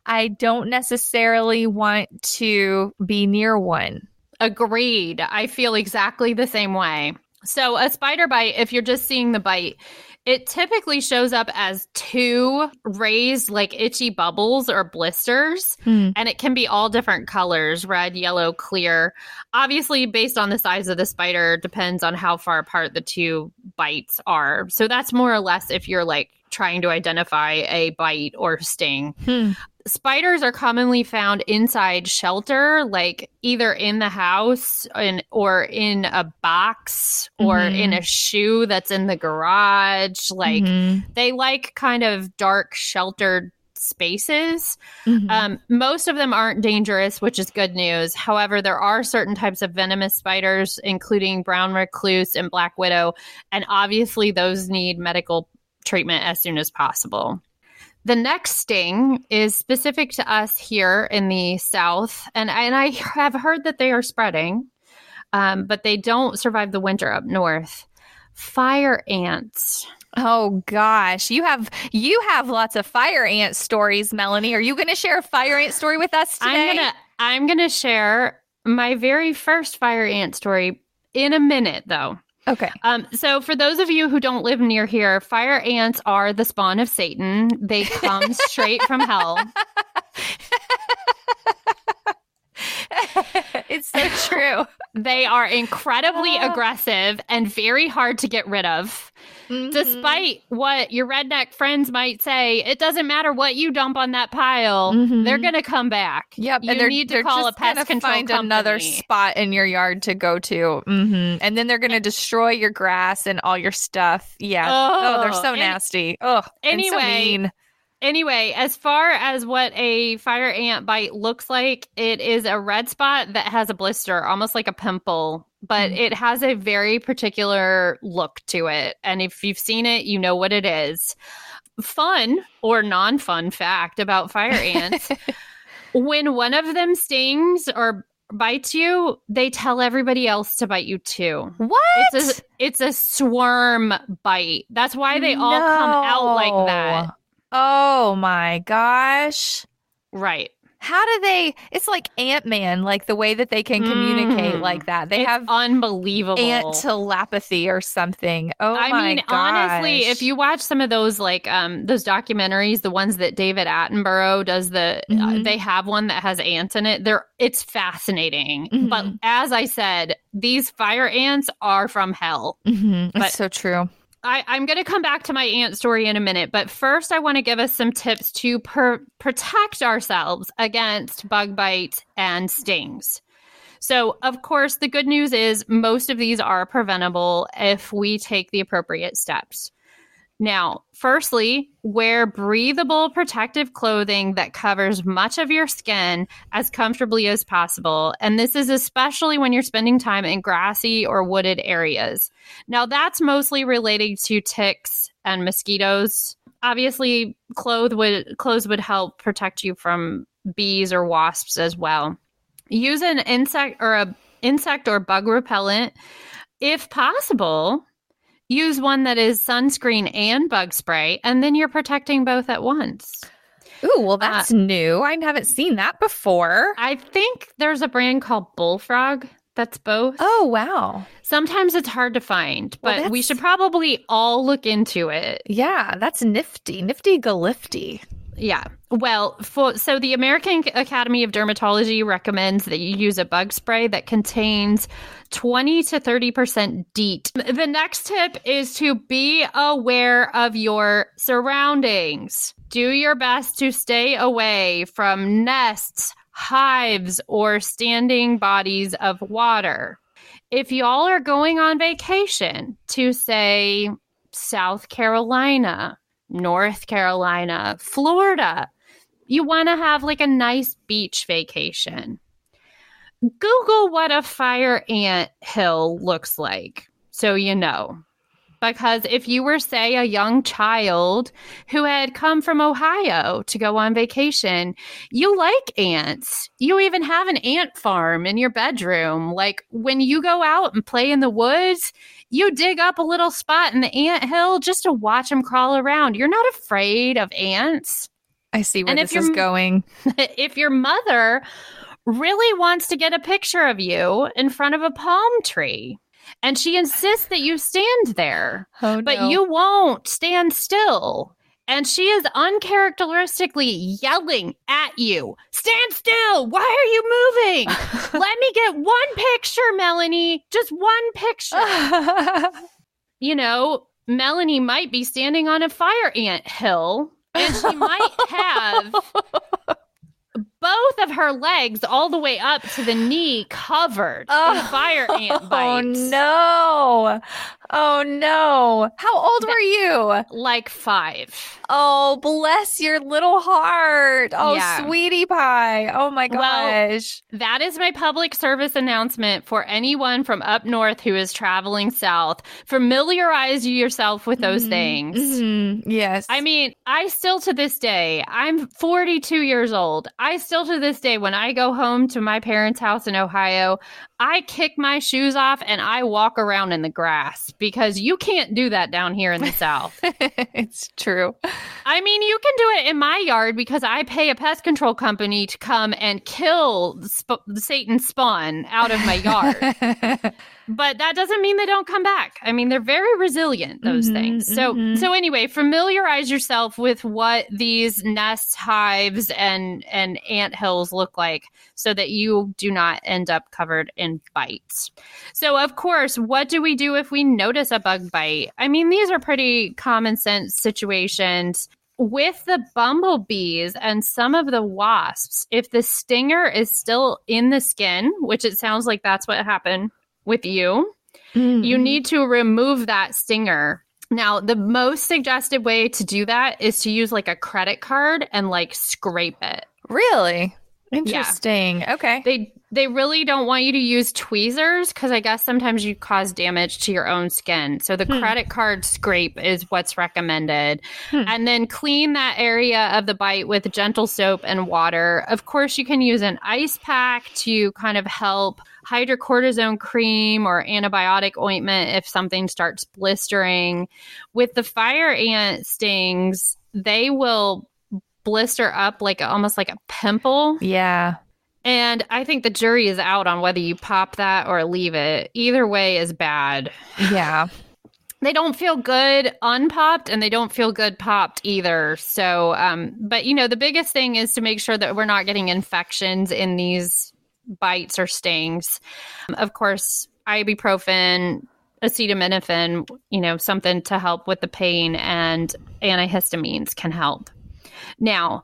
[SPEAKER 2] I don't necessarily want to be near one.
[SPEAKER 1] Agreed. I feel exactly the same way. So, a spider bite, if you're just seeing the bite, it typically shows up as two raised, like itchy bubbles or blisters,
[SPEAKER 2] Hmm.
[SPEAKER 1] and it can be all different colors red, yellow, clear. Obviously, based on the size of the spider, depends on how far apart the two bites are. So, that's more or less if you're like trying to identify a bite or sting
[SPEAKER 2] Hmm.
[SPEAKER 1] spiders are commonly found inside shelter like either in the house in, or in a box or
[SPEAKER 2] Mhm.
[SPEAKER 1] in a shoe that's in the garage like
[SPEAKER 2] Mhm.
[SPEAKER 1] they like kind of dark sheltered spaces
[SPEAKER 2] Mhm.
[SPEAKER 1] um, most of them aren't dangerous which is good news however there are certain types of venomous spiders including brown recluse and black widow and obviously those need medical treatment as soon as possible the next sting is specific to us here in the South, and, and I [LAUGHS] have heard that they are spreading, um, but they don't survive the winter up north. Fire ants.
[SPEAKER 2] Oh gosh, you have you have lots of fire ant stories, Melanie. Are you going to share a fire ant story with us today?
[SPEAKER 1] I'm gonna I'm gonna share my very first fire ant story in a minute, though.
[SPEAKER 2] Okay.
[SPEAKER 1] Um, so, for those of you who don't live near here, fire ants are the spawn of Satan. They come [LAUGHS] straight from hell. [LAUGHS]
[SPEAKER 2] is it's so [LAUGHS] true.
[SPEAKER 1] They are incredibly
[SPEAKER 2] Ah.
[SPEAKER 1] aggressive and very hard to get rid of.
[SPEAKER 2] Mhm.
[SPEAKER 1] Despite what your redneck friends might say, it doesn't matter what you dump on that pile,
[SPEAKER 2] Mhm.
[SPEAKER 1] they're going to come back.
[SPEAKER 2] Yep,
[SPEAKER 1] You
[SPEAKER 2] and they're,
[SPEAKER 1] need to
[SPEAKER 2] they're
[SPEAKER 1] call a pest control
[SPEAKER 2] find
[SPEAKER 1] company.
[SPEAKER 2] another spot in your yard to go to, hmm and then they're gonna destroy your grass and all your stuff. Yeah. Oh, they're
[SPEAKER 1] Oh,
[SPEAKER 2] so
[SPEAKER 1] any-
[SPEAKER 2] nasty. Oh,
[SPEAKER 1] anyway,
[SPEAKER 2] mean.
[SPEAKER 1] Anyway, as far as what a fire ant bite looks like, it is a red spot that has a blister, almost like a pimple, but
[SPEAKER 2] Mm.
[SPEAKER 1] it has a very particular look to it. And if you've seen it, you know what it is. Fun or non fun fact about fire ants [LAUGHS] when one of them stings or bites you, they tell everybody else to bite you too.
[SPEAKER 2] What?
[SPEAKER 1] It's a, it's a swarm bite. That's why they all come out like that.
[SPEAKER 2] Oh my gosh.
[SPEAKER 1] Right.
[SPEAKER 2] How do they? It's like Ant Man, like the way that they can communicate
[SPEAKER 1] Mm.
[SPEAKER 2] like that. They
[SPEAKER 1] it's
[SPEAKER 2] have
[SPEAKER 1] unbelievable.
[SPEAKER 2] ant telepathy or something. Oh
[SPEAKER 1] I
[SPEAKER 2] my
[SPEAKER 1] mean,
[SPEAKER 2] gosh.
[SPEAKER 1] honestly, if you watch some of those like um those documentaries, the ones that David Attenborough does, the uh,
[SPEAKER 2] Mhm.
[SPEAKER 1] they have one that has ants in it. They're it's fascinating.
[SPEAKER 2] Mhm.
[SPEAKER 1] But as I said, these fire ants are from hell.
[SPEAKER 2] Mm-hmm.
[SPEAKER 1] but-
[SPEAKER 2] it's so true.
[SPEAKER 1] I, I'm going to come back to my ant story in a minute, but first, I want to give us some tips to per- protect ourselves against bug bites and stings. So, of course, the good news is most of these are preventable if we take the appropriate steps. Now, firstly, wear breathable protective clothing that covers much of your skin as comfortably as possible. And this is especially when you're spending time in grassy or wooded areas. Now, that's mostly related to ticks and mosquitoes. Obviously, clothes would clothes would help protect you from bees or wasps as well. Use an insect or a insect or bug repellent if possible. Use one that is sunscreen and bug spray, and then you're protecting both at once.
[SPEAKER 2] Ooh, well, uh, that's new. I haven't seen that before.
[SPEAKER 1] I think there's a brand called Bullfrog that's both.
[SPEAKER 2] Oh, wow.
[SPEAKER 1] Sometimes it's hard to find,
[SPEAKER 2] Well,
[SPEAKER 1] but we should probably all look into it.
[SPEAKER 2] Yeah, that's nifty. Nifty galifty.
[SPEAKER 1] Yeah. Well, for so the American Academy of Dermatology recommends that you use a bug spray that contains 20 to 30% DEET. The next tip is to be aware of your surroundings. Do your best to stay away from nests, hives, or standing bodies of water. If y'all are going on vacation to say South Carolina, North Carolina, Florida. You want to have like a nice beach vacation. Google what a fire ant hill looks like so you know. Because if you were, say, a young child who had come from Ohio to go on vacation, you like ants. You even have an ant farm in your bedroom. Like when you go out and play in the woods, you dig up a little spot in the ant hill just to watch them crawl around. You're not afraid of ants.
[SPEAKER 2] I see where
[SPEAKER 1] And
[SPEAKER 2] this is going. [LAUGHS]
[SPEAKER 1] if your mother really wants to get a picture of you in front of a palm tree and she insists that you stand there,
[SPEAKER 2] Oh,
[SPEAKER 1] but you won't stand still. And she is uncharacteristically yelling at you, Stand still! Why are you moving? [LAUGHS] Let me get one picture, Melanie. Just one picture. [LAUGHS] you know, Melanie might be standing on a fire ant hill and she might [LAUGHS] have both of her legs all the way up to the knee covered in fire [LAUGHS] ant bites.
[SPEAKER 2] Oh no. Oh no. How old were you?
[SPEAKER 1] Like five.
[SPEAKER 2] Oh, bless your little heart. Oh,
[SPEAKER 1] Yeah.
[SPEAKER 2] sweetie pie. Oh my gosh. Well.
[SPEAKER 1] That is my public service announcement for anyone from up north who is traveling south. Familiarize yourself with those
[SPEAKER 2] Mhm,
[SPEAKER 1] things.
[SPEAKER 2] mhm, Yes.
[SPEAKER 1] I mean, I still to this day, I'm 42 years old. I still to this day, when I go home to my parents' house in Ohio, I kick my shoes off and I walk around in the grass because you can't do that down here in the [LAUGHS] South.
[SPEAKER 2] it's true.
[SPEAKER 1] I mean, you can do it in my yard because I pay a pest control company to come and kill sp- the Satan spawn out of my yard. [LAUGHS] but that doesn't mean they don't come back. I mean, they're very resilient those
[SPEAKER 2] Mhm,
[SPEAKER 1] things. So
[SPEAKER 2] mhm.
[SPEAKER 1] so anyway, familiarize yourself with what these nests, hives and and ant hills look like so that you do not end up covered in bites. So of course, what do we do if we notice a bug bite? I mean, these are pretty common sense situations with the bumblebees and some of the wasps, if the stinger is still in the skin, which it sounds like that's what happened with you,
[SPEAKER 2] Mm-hmm.
[SPEAKER 1] you need to remove that stinger. Now, the most suggested way to do that is to use like a credit card and like scrape it.
[SPEAKER 2] really interesting. Okay.
[SPEAKER 1] They they really don't want you to use tweezers because I guess sometimes you cause damage to your own skin. So the
[SPEAKER 2] Hmm.
[SPEAKER 1] credit card scrape is what's recommended.
[SPEAKER 2] Hmm.
[SPEAKER 1] And then clean that area of the bite with gentle soap and water. Of course, you can use an ice pack to kind of help hydrocortisone cream or antibiotic ointment if something starts blistering. With the fire ant stings, they will blister up like almost like a pimple
[SPEAKER 2] Yeah.
[SPEAKER 1] and I think the jury is out on whether you pop that or leave it. Either way is bad.
[SPEAKER 2] Yeah. [LAUGHS]
[SPEAKER 1] They don't feel good unpopped and they don't feel good popped either. So, um, but you know, the biggest thing is to make sure that we're not getting infections in these bites or stings. Of course, ibuprofen, acetaminophen, you know, something to help with the pain and antihistamines can help. Now,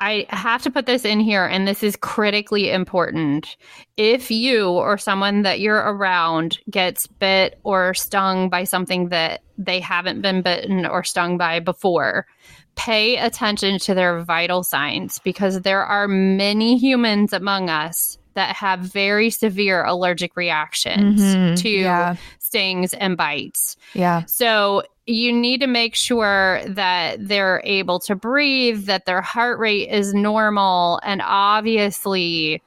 [SPEAKER 1] I have to put this in here, and this is critically important. If you or someone that you're around gets bit or stung by something that they haven't been bitten or stung by before, pay attention to their vital signs because there are many humans among us that have very severe allergic reactions
[SPEAKER 2] Mhm.
[SPEAKER 1] to
[SPEAKER 2] Yeah.
[SPEAKER 1] stings and bites.
[SPEAKER 2] Yeah.
[SPEAKER 1] So you need to make sure that they're able to breathe, that their heart rate is normal. And obviously,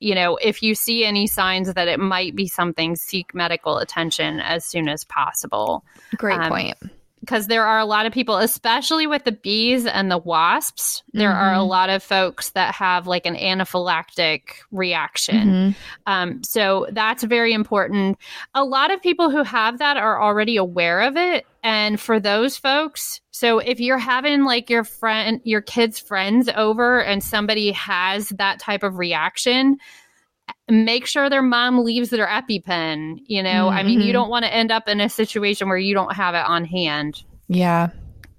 [SPEAKER 1] you know, if you see any signs that it might be something, seek medical attention as soon as possible.
[SPEAKER 2] Great
[SPEAKER 1] Um,
[SPEAKER 2] point.
[SPEAKER 1] Because there are a lot of people, especially with the bees and the wasps, there are a
[SPEAKER 2] Mhm.
[SPEAKER 1] lot of folks that have like an anaphylactic reaction.
[SPEAKER 2] Mhm.
[SPEAKER 1] Um, so that's very important. A lot of people who have that are already aware of it. And for those folks, so if you're having like your friend, your kids' friends over and somebody has that type of reaction, make sure their mom leaves their EpiPen. You know, I mean, you mm-hmm. don't want to end up in a situation where you don't have it on hand.
[SPEAKER 2] Yeah.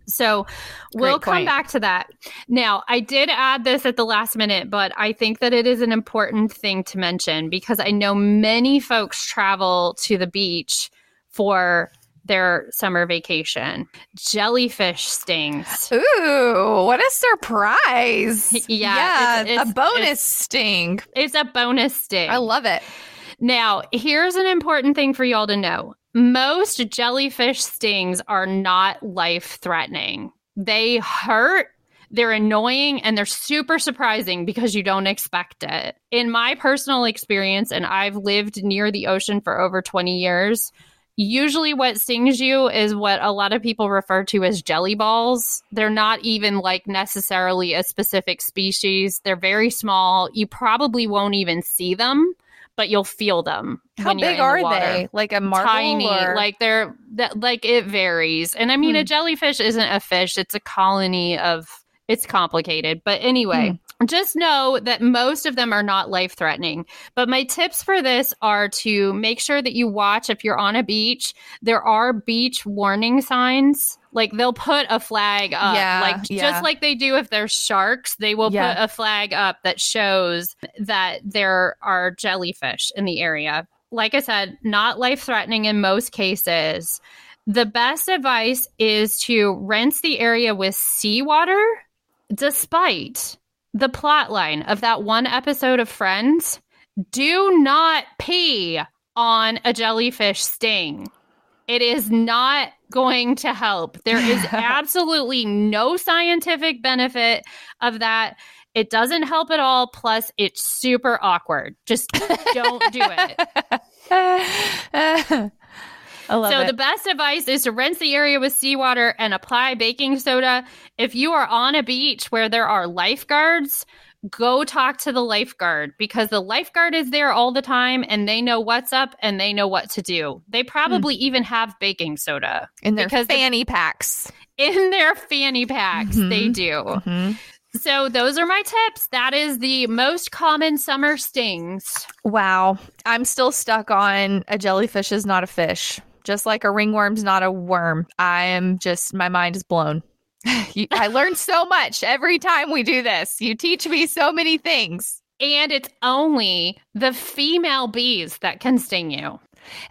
[SPEAKER 1] So we'll come back to that. Now, I did add this at the last minute, but I think that it is an important thing to mention because I know many folks travel to the beach for their summer vacation. Jellyfish stings.
[SPEAKER 2] Ooh, what a surprise. [LAUGHS]
[SPEAKER 1] Yeah, it's-
[SPEAKER 2] a bonus
[SPEAKER 1] it's-
[SPEAKER 2] sting.
[SPEAKER 1] It's a bonus sting.
[SPEAKER 2] I love it.
[SPEAKER 1] Now, here's an important thing for y'all to know. Most jellyfish stings are not life threatening. They hurt, they're annoying, and they're super surprising because you don't expect it. In my personal experience, and I've lived near the ocean for over 20 years, usually what stings you is what a lot of people refer to as jelly balls. They're not even like necessarily a specific species, they're very small. You probably won't even see them but you'll feel them.
[SPEAKER 2] How
[SPEAKER 1] when you're
[SPEAKER 2] big
[SPEAKER 1] the
[SPEAKER 2] are
[SPEAKER 1] water.
[SPEAKER 2] they? Like a marble?
[SPEAKER 1] Tiny,
[SPEAKER 2] or-
[SPEAKER 1] like they're that, like it varies. And I mean, a
[SPEAKER 2] Hmm.
[SPEAKER 1] jellyfish isn't a fish; it's a colony of. It's complicated, but anyway,
[SPEAKER 2] Hmm.
[SPEAKER 1] Just know that most of them are not life threatening. But my tips for this are to make sure that you watch if you're on a beach. There are beach warning signs. Like they'll put a flag up,
[SPEAKER 2] Yeah,
[SPEAKER 1] like
[SPEAKER 2] yeah.
[SPEAKER 1] just like they do if there's sharks. They will
[SPEAKER 2] Yeah.
[SPEAKER 1] put a flag up that shows that there are jellyfish in the area. Like I said, not life threatening in most cases. The best advice is to rinse the area with seawater, despite the plot line of that one episode of Friends. Do not pee on a jellyfish sting. It is not going to help. There is [LAUGHS] absolutely no scientific benefit of that. It doesn't help at all. Plus, it's super awkward. Just don't do it. [LAUGHS] so
[SPEAKER 2] it.
[SPEAKER 1] the best advice is to rinse the area with seawater and apply baking soda. If you are on a beach where there are lifeguards, go talk to the lifeguard because the lifeguard is there all the time and they know what's up and they know what to do. They probably mm. even have baking soda
[SPEAKER 2] in their because fanny packs.
[SPEAKER 1] In their fanny packs, mm-hmm. they do. Mm-hmm. So those are my tips. That is the most common summer stings.
[SPEAKER 2] Wow. I'm still stuck on a jellyfish is not a fish just like a ringworm's not a worm. I am just, my mind is blown. [LAUGHS] you, I learn so much every time we do this. You teach me so many things.
[SPEAKER 1] And it's only the female bees that can sting you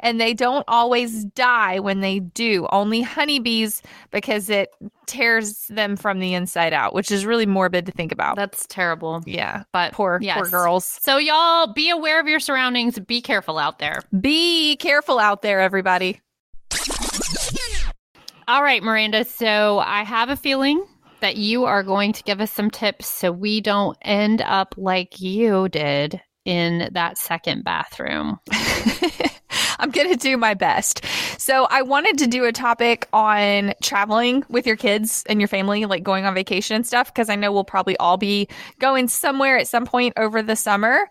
[SPEAKER 2] and they don't always die when they do. Only honeybees because it tears them from the inside out, which is really morbid to think about.
[SPEAKER 1] That's terrible.
[SPEAKER 2] Yeah, but poor yes. poor girls.
[SPEAKER 1] So y'all be aware of your surroundings, be careful out there.
[SPEAKER 2] Be careful out there everybody.
[SPEAKER 1] All right, Miranda. So I have a feeling that you are going to give us some tips so we don't end up like you did in that second bathroom. [LAUGHS]
[SPEAKER 2] I'm going to do my best. So, I wanted to do a topic on traveling with your kids and your family, like going on vacation and stuff, because I know we'll probably all be going somewhere at some point over the summer.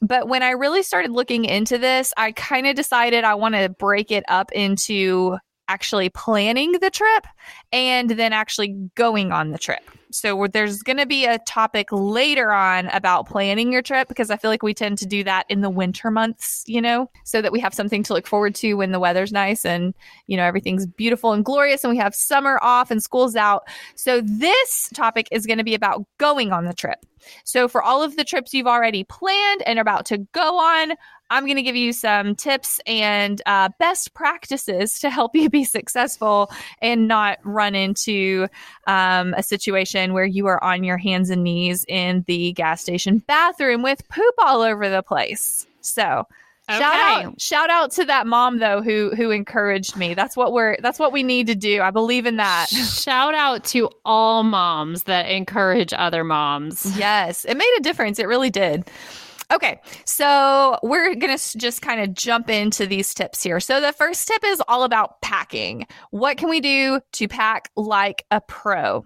[SPEAKER 2] But when I really started looking into this, I kind of decided I want to break it up into actually planning the trip and then actually going on the trip. So there's going to be a topic later on about planning your trip because I feel like we tend to do that in the winter months, you know, so that we have something to look forward to when the weather's nice and, you know, everything's beautiful and glorious and we have summer off and school's out. So this topic is going to be about going on the trip. So for all of the trips you've already planned and about to go on, I'm going to give you some tips and uh, best practices to help [LAUGHS] you be successful and not run into um, a situation where you are on your hands and knees in the gas station bathroom with poop all over the place. So, Okay. Shout out shout out to that mom though who who encouraged me. That's what we're that's what we need to do. I believe in that.
[SPEAKER 1] Shout out to all moms that encourage other moms.
[SPEAKER 2] Yes, it made a difference. It really did. Okay, so we're going to just kind of jump into these tips here. So, the first tip is all about packing. What can we do to pack like a pro?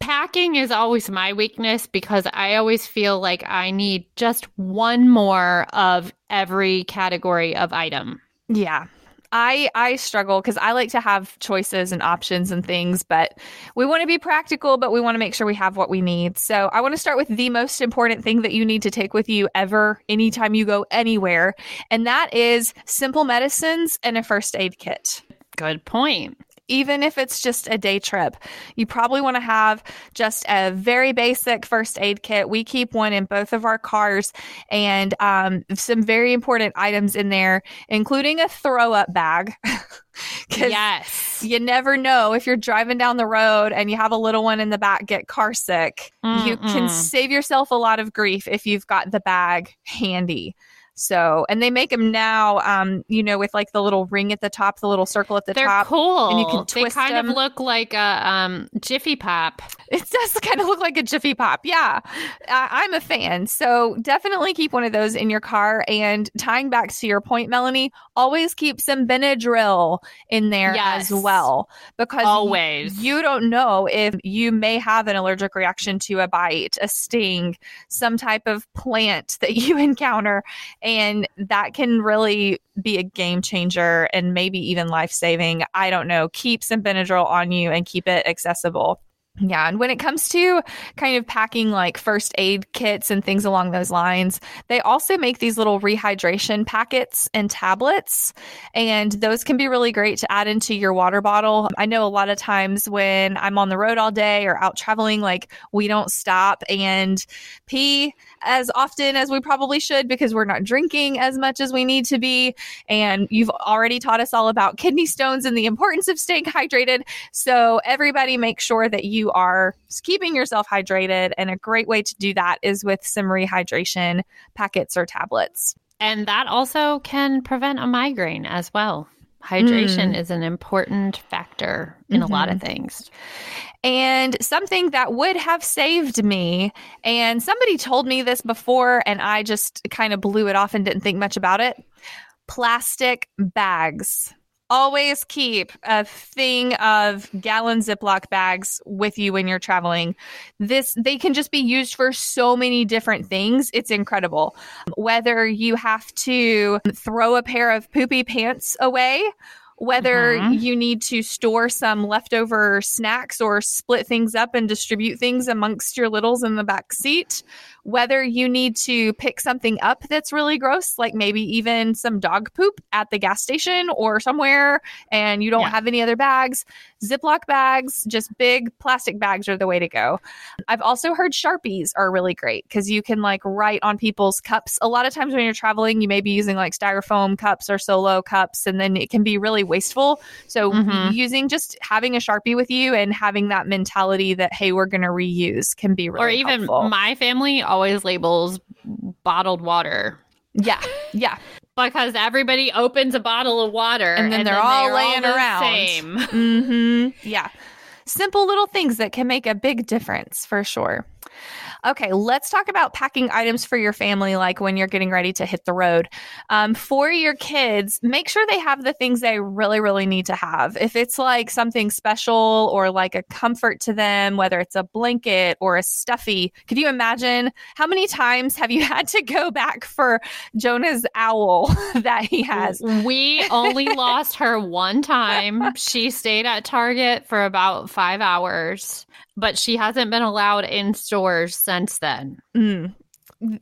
[SPEAKER 1] Packing is always my weakness because I always feel like I need just one more of every category of item.
[SPEAKER 2] Yeah. I I struggle because I like to have choices and options and things, but we want to be practical, but we want to make sure we have what we need. So I want to start with the most important thing that you need to take with you ever, anytime you go anywhere, and that is simple medicines and a first aid kit.
[SPEAKER 1] Good point
[SPEAKER 2] even if it's just a day trip. You probably want to have just a very basic first aid kit. We keep one in both of our cars and um, some very important items in there, including a throw up bag. [LAUGHS]
[SPEAKER 1] yes.
[SPEAKER 2] You never know if you're driving down the road and you have a little one in the back get car sick. Mm-mm. You can save yourself a lot of grief if you've got the bag handy. So, and they make them now, um, you know, with like the little ring at the top, the little circle at the
[SPEAKER 1] They're
[SPEAKER 2] top.
[SPEAKER 1] cool.
[SPEAKER 2] And
[SPEAKER 1] you can twist They kind them. of look like a um, Jiffy Pop.
[SPEAKER 2] It does [LAUGHS] kind of look like a Jiffy Pop. Yeah, I- I'm a fan. So definitely keep one of those in your car. And tying back to your point, Melanie, always keep some Benadryl in there yes. as well because
[SPEAKER 1] always
[SPEAKER 2] you don't know if you may have an allergic reaction to a bite, a sting, some type of plant that [LAUGHS] you encounter and that can really be a game changer and maybe even life saving. I don't know. Keep some Benadryl on you and keep it accessible. Yeah. And when it comes to kind of packing like first aid kits and things along those lines, they also make these little rehydration packets and tablets. And those can be really great to add into your water bottle. I know a lot of times when I'm on the road all day or out traveling, like we don't stop and pee as often as we probably should because we're not drinking as much as we need to be. And you've already taught us all about kidney stones and the importance of staying hydrated. So everybody make sure that you are keeping yourself hydrated. And a great way to do that is with some rehydration packets or tablets.
[SPEAKER 1] And that also can prevent a migraine as well Hydration is an important factor in a lot of
[SPEAKER 2] Mm-hmm.
[SPEAKER 1] things.
[SPEAKER 2] And something that would have saved me, and somebody told me this before, and I just kind of blew it off and didn't think much about it plastic bags. Always keep a thing of gallon Ziploc bags with you when you're traveling. This they can just be used for so many different things. It's incredible. Whether you have to throw a pair of poopy pants away, whether
[SPEAKER 1] Mhm.
[SPEAKER 2] you need to store some leftover snacks or split things up and distribute things amongst your littles in the back seat, whether you need to pick something up that's really gross, like maybe even some dog poop at the gas station or somewhere, and you don't
[SPEAKER 1] Yeah.
[SPEAKER 2] have any other bags, Ziploc bags, just big plastic bags are the way to go. I've also heard Sharpies are really great because you can like write on people's cups. A lot of times when you're traveling, you may be using like styrofoam cups or solo cups, and then it can be really wasteful. So
[SPEAKER 1] Mhm.
[SPEAKER 2] using just having a Sharpie with you and having that mentality that, hey, we're going to reuse can be really
[SPEAKER 1] or even
[SPEAKER 2] helpful.
[SPEAKER 1] my family always labels bottled water
[SPEAKER 2] yeah. Yeah.
[SPEAKER 1] because everybody opens a bottle of water
[SPEAKER 2] And then they're all laying
[SPEAKER 1] the
[SPEAKER 2] around.
[SPEAKER 1] Same. [LAUGHS]
[SPEAKER 2] Mm-hmm. Yeah. Simple little things that can make a big difference for sure. Okay, let's talk about packing items for your family, like when you're getting ready to hit the road. Um, for your kids, make sure they have the things they really, really need to have. If it's like something special or like a comfort to them, whether it's a blanket or a stuffy, could you imagine how many times have you [LAUGHS] had to go back for Jonah's owl [LAUGHS] that he has?
[SPEAKER 1] We only [LAUGHS] lost her one time. She stayed at Target for about five hours, but she hasn't been allowed in stores since then.
[SPEAKER 2] Mm.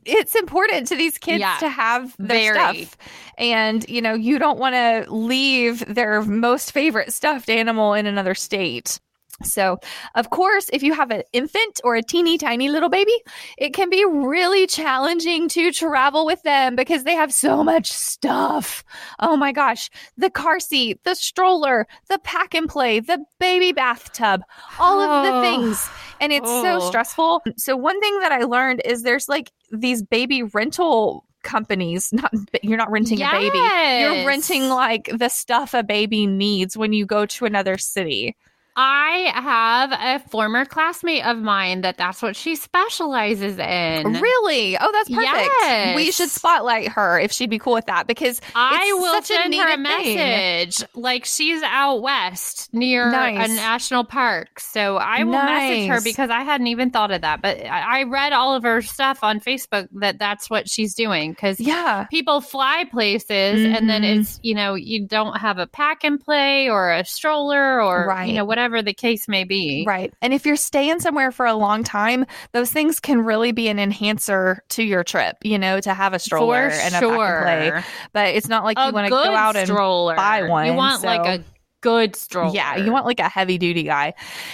[SPEAKER 2] It's important to these kids
[SPEAKER 1] Yeah,
[SPEAKER 2] to have their
[SPEAKER 1] very.
[SPEAKER 2] stuff. And, you know, you don't want to leave their most favorite stuffed animal in another state. So, of course, if you have an infant or a teeny tiny little baby, it can be really challenging to travel with them because they have so much stuff. Oh my gosh, the car seat, the stroller, the pack and play, the baby bathtub, all of the
[SPEAKER 1] Oh.
[SPEAKER 2] things. And it's so
[SPEAKER 1] Oh.
[SPEAKER 2] stressful. So, one thing that I learned is there's like these baby rental companies not you're not renting a baby you're renting like the stuff a baby needs when you go to another city
[SPEAKER 1] I have a former classmate of mine that that's what she specializes in.
[SPEAKER 2] Really? Oh, that's perfect.
[SPEAKER 1] Yes.
[SPEAKER 2] We should spotlight her if she'd be cool with that because
[SPEAKER 1] I
[SPEAKER 2] It's
[SPEAKER 1] will
[SPEAKER 2] such a
[SPEAKER 1] send her a
[SPEAKER 2] needed thing.
[SPEAKER 1] message. Like she's out west near
[SPEAKER 2] Nice.
[SPEAKER 1] a national park. So I will message her because I hadn't even thought of that. But I, read all of her stuff on Facebook that that's what she's doing because
[SPEAKER 2] yeah,
[SPEAKER 1] people fly places and then
[SPEAKER 2] Mhm.
[SPEAKER 1] it's, you know, you don't have a pack and play or a stroller or,
[SPEAKER 2] Right.
[SPEAKER 1] you know, whatever the case may be.
[SPEAKER 2] right. And if you're staying somewhere for a long time, those things can really be an enhancer to your trip. You know, to have a stroller
[SPEAKER 1] For
[SPEAKER 2] and a
[SPEAKER 1] sure.
[SPEAKER 2] and play. But it's not like
[SPEAKER 1] a
[SPEAKER 2] you want to go out and
[SPEAKER 1] stroller.
[SPEAKER 2] buy one,
[SPEAKER 1] You want like a good stroller.
[SPEAKER 2] Yeah, you want like a heavy duty guy.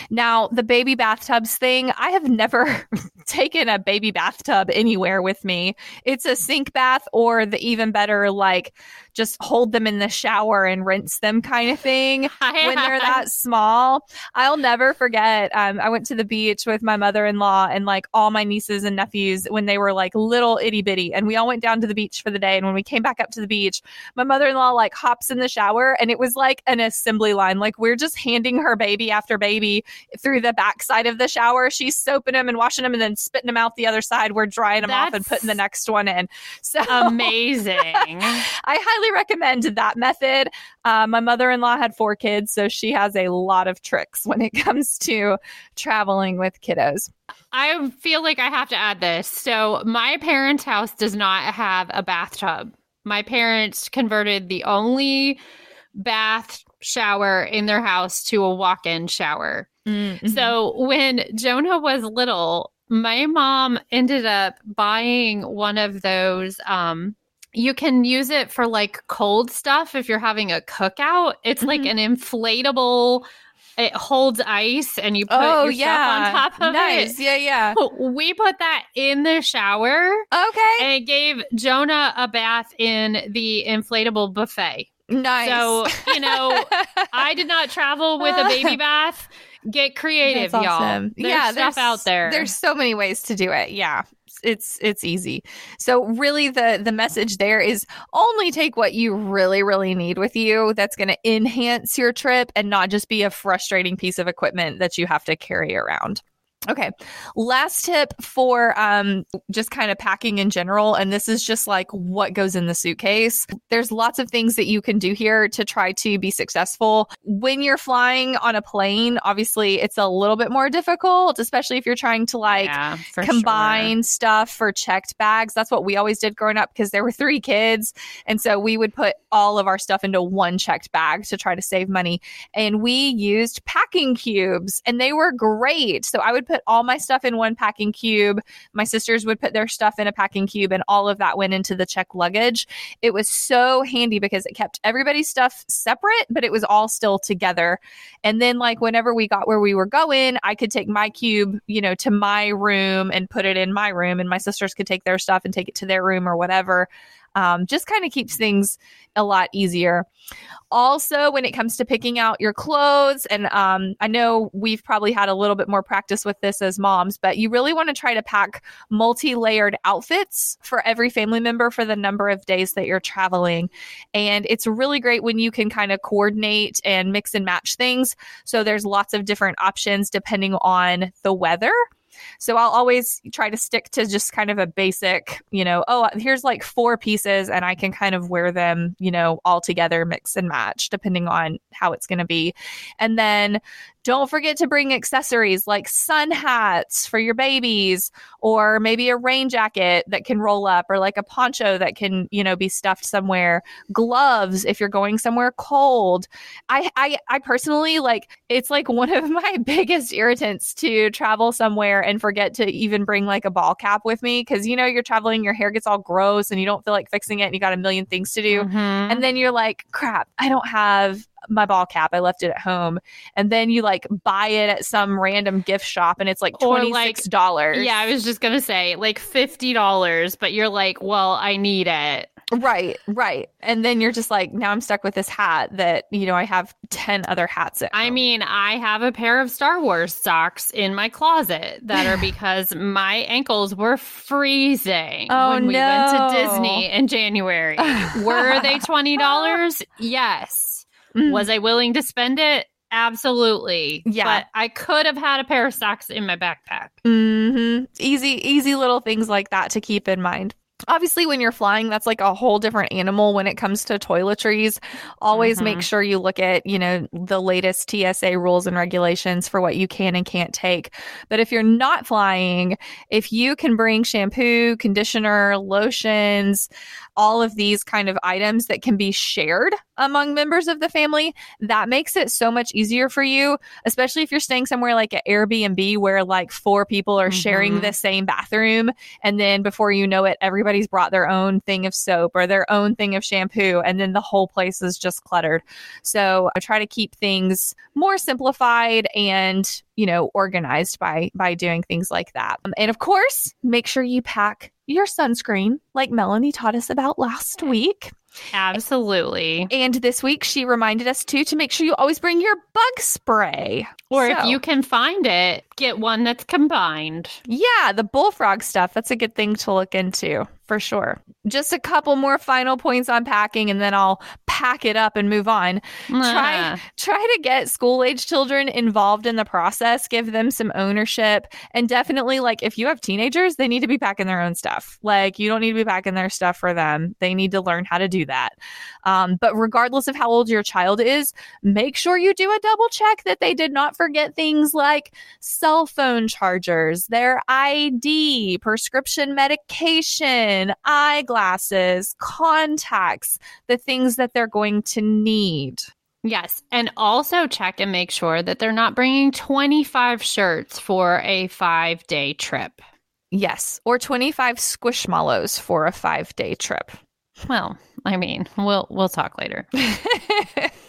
[SPEAKER 2] Now, the baby bathtubs thing, I have never [LAUGHS] taken a baby bathtub anywhere with me. It's a sink bath or the even better, like just hold them in the shower and rinse them kind of thing when they're that [LAUGHS] small. I'll never forget. Um, I went to the beach with my mother in law and like all my nieces and nephews when they were like little itty bitty. And we all went down to the beach for the day. And when we came back up to the beach, my mother in law like hops in the shower and it was like an assembly line. Like we're just handing her baby after baby through the backside of the shower. She's soaping them and washing them and then spitting them out the other side. We're drying them off and putting the next one in. So
[SPEAKER 1] amazing. [LAUGHS]
[SPEAKER 2] I highly recommend that method. Uh, my mother in law had four kids, so she has a lot of tricks when it [LAUGHS] comes to traveling with kiddos.
[SPEAKER 1] I feel like I have to add this. So, my parents' house does not have a bathtub. My parents converted the only bath shower in their house to a walk in shower.
[SPEAKER 2] Mm-hmm.
[SPEAKER 1] So, when Jonah was little, my mom ended up buying one of those. Um, you can use it for like cold stuff if you're having a cookout. It's like
[SPEAKER 2] Mhm.
[SPEAKER 1] an inflatable. It holds ice, and you put
[SPEAKER 2] oh
[SPEAKER 1] your
[SPEAKER 2] yeah,
[SPEAKER 1] stuff on top of
[SPEAKER 2] nice.
[SPEAKER 1] it.
[SPEAKER 2] Yeah, yeah.
[SPEAKER 1] We put that in the shower
[SPEAKER 2] Okay,
[SPEAKER 1] and it gave Jonah a bath in the inflatable buffet.
[SPEAKER 2] nice.
[SPEAKER 1] So, you know, [LAUGHS] I did not travel with a baby [LAUGHS] bath. Get creative,
[SPEAKER 2] That's
[SPEAKER 1] y'all.
[SPEAKER 2] awesome.
[SPEAKER 1] There's
[SPEAKER 2] yeah,
[SPEAKER 1] stuff
[SPEAKER 2] there's,
[SPEAKER 1] out there.
[SPEAKER 2] There's so many ways to do it. Yeah. It's it's easy. So really the the message there is only take what you really really need with you that's going to enhance your trip and not just be a frustrating piece of equipment that you have to carry around. Okay. Last tip for um, just kind of packing in general. And this is just like what goes in the suitcase. There's lots of things that you can do here to try to be successful. When you're flying on a plane, obviously it's a little bit more difficult, especially if you're trying to like
[SPEAKER 1] Yeah,
[SPEAKER 2] combine
[SPEAKER 1] sure.
[SPEAKER 2] stuff for checked bags. That's what we always did growing up because there were three kids. And so we would put all of our stuff into one checked bag to try to save money. And we used packing cubes and they were great. So I would put all my stuff in one packing cube. My sisters would put their stuff in a packing cube and all of that went into the check luggage. It was so handy because it kept everybody's stuff separate, but it was all still together. And then, like, whenever we got where we were going, I could take my cube, you know, to my room and put it in my room, and my sisters could take their stuff and take it to their room or whatever. Um, just kind of keeps things a lot easier. Also, when it comes to picking out your clothes, and um, I know we've probably had a little bit more practice with this as moms, but you really want to try to pack multi layered outfits for every family member for the number of days that you're traveling. And it's really great when you can kind of coordinate and mix and match things. So there's lots of different options depending on the weather. So I'll always try to stick to just kind of a basic, you know, oh, here's like four pieces and I can kind of wear them, you know, all together, mix and match, depending on how it's going to be. And then don't forget to bring accessories like sun hats for your babies or maybe a rain jacket that can roll up or like a poncho that can, you know, be stuffed somewhere, gloves if you're going somewhere cold. I I I personally like it's like one of [LAUGHS] my biggest irritants to travel somewhere and forget to even bring like a ball cap with me cuz you know you're traveling your hair gets all gross and you don't feel like fixing it and you got a million things to do.
[SPEAKER 1] Mhm.
[SPEAKER 2] And then you're like, crap, I don't have my ball cap. I left it at home. And then you like buy it at some random gift shop and it's like $26.
[SPEAKER 1] Yeah, I was just gonna say like fifty dollars, but you're like, well, I need it.
[SPEAKER 2] Right, right. And then you're just like, now I'm stuck with this hat that, you know, I have 10 other hats at
[SPEAKER 1] I mean, I have a pair of Star Wars socks in my closet that are [LAUGHS] because my ankles were freezing
[SPEAKER 2] Oh,
[SPEAKER 1] when we went to Disney in January. [LAUGHS] were they twenty dollars? [LAUGHS] Yes.
[SPEAKER 2] Mm.
[SPEAKER 1] Was I willing to spend it? Absolutely.
[SPEAKER 2] Yeah.
[SPEAKER 1] But I could have had a pair of socks in my backpack.
[SPEAKER 2] Mm-hmm. Easy, easy little things like that to keep in mind. Obviously, when you're flying, that's like a whole different animal when it comes to toiletries. Always
[SPEAKER 1] Mhm.
[SPEAKER 2] make sure you look at, you know, the latest TSA rules and regulations for what you can and can't take. But if you're not flying, if you can bring shampoo, conditioner, lotions, all of these kind of items that can be shared among members of the family, that makes it so much easier for you, especially if you're staying somewhere like an Airbnb where like four people are sharing
[SPEAKER 1] Mhm.
[SPEAKER 2] the same bathroom. And then before you know it, everybody's brought their own thing of soap or their own thing of shampoo. And then the whole place is just cluttered. So I try to keep things more simplified and you know organized by by doing things like that Um, and of course make sure you pack your sunscreen like melanie taught us about last week
[SPEAKER 1] Absolutely.
[SPEAKER 2] and this week she reminded us too to make sure you always bring your bug spray
[SPEAKER 1] Or if you can find it, get one that's combined.
[SPEAKER 2] Yeah, the bullfrog stuff. That's a good thing to look into for sure. Just a couple more final points on packing and then I'll pack it up and move on. Try
[SPEAKER 1] Ah.
[SPEAKER 2] try to get school age children involved in the process, give them some ownership and definitely like if you have teenagers, they need to be packing their own stuff. Like you don't need to be packing their stuff for them. They need to learn how to do that. Um, but regardless of how old your child is, make sure you do a double check that they did not forget things like cell phone chargers, their ID, prescription medication, eyeglasses, contacts, the things that they're going to need.
[SPEAKER 1] Yes. And also check and make sure that they're not bringing 25 shirts for a five day trip.
[SPEAKER 2] Yes, or 25 squishmallows for a five day trip.
[SPEAKER 1] Well, I mean, we'll we'll talk later. [LAUGHS]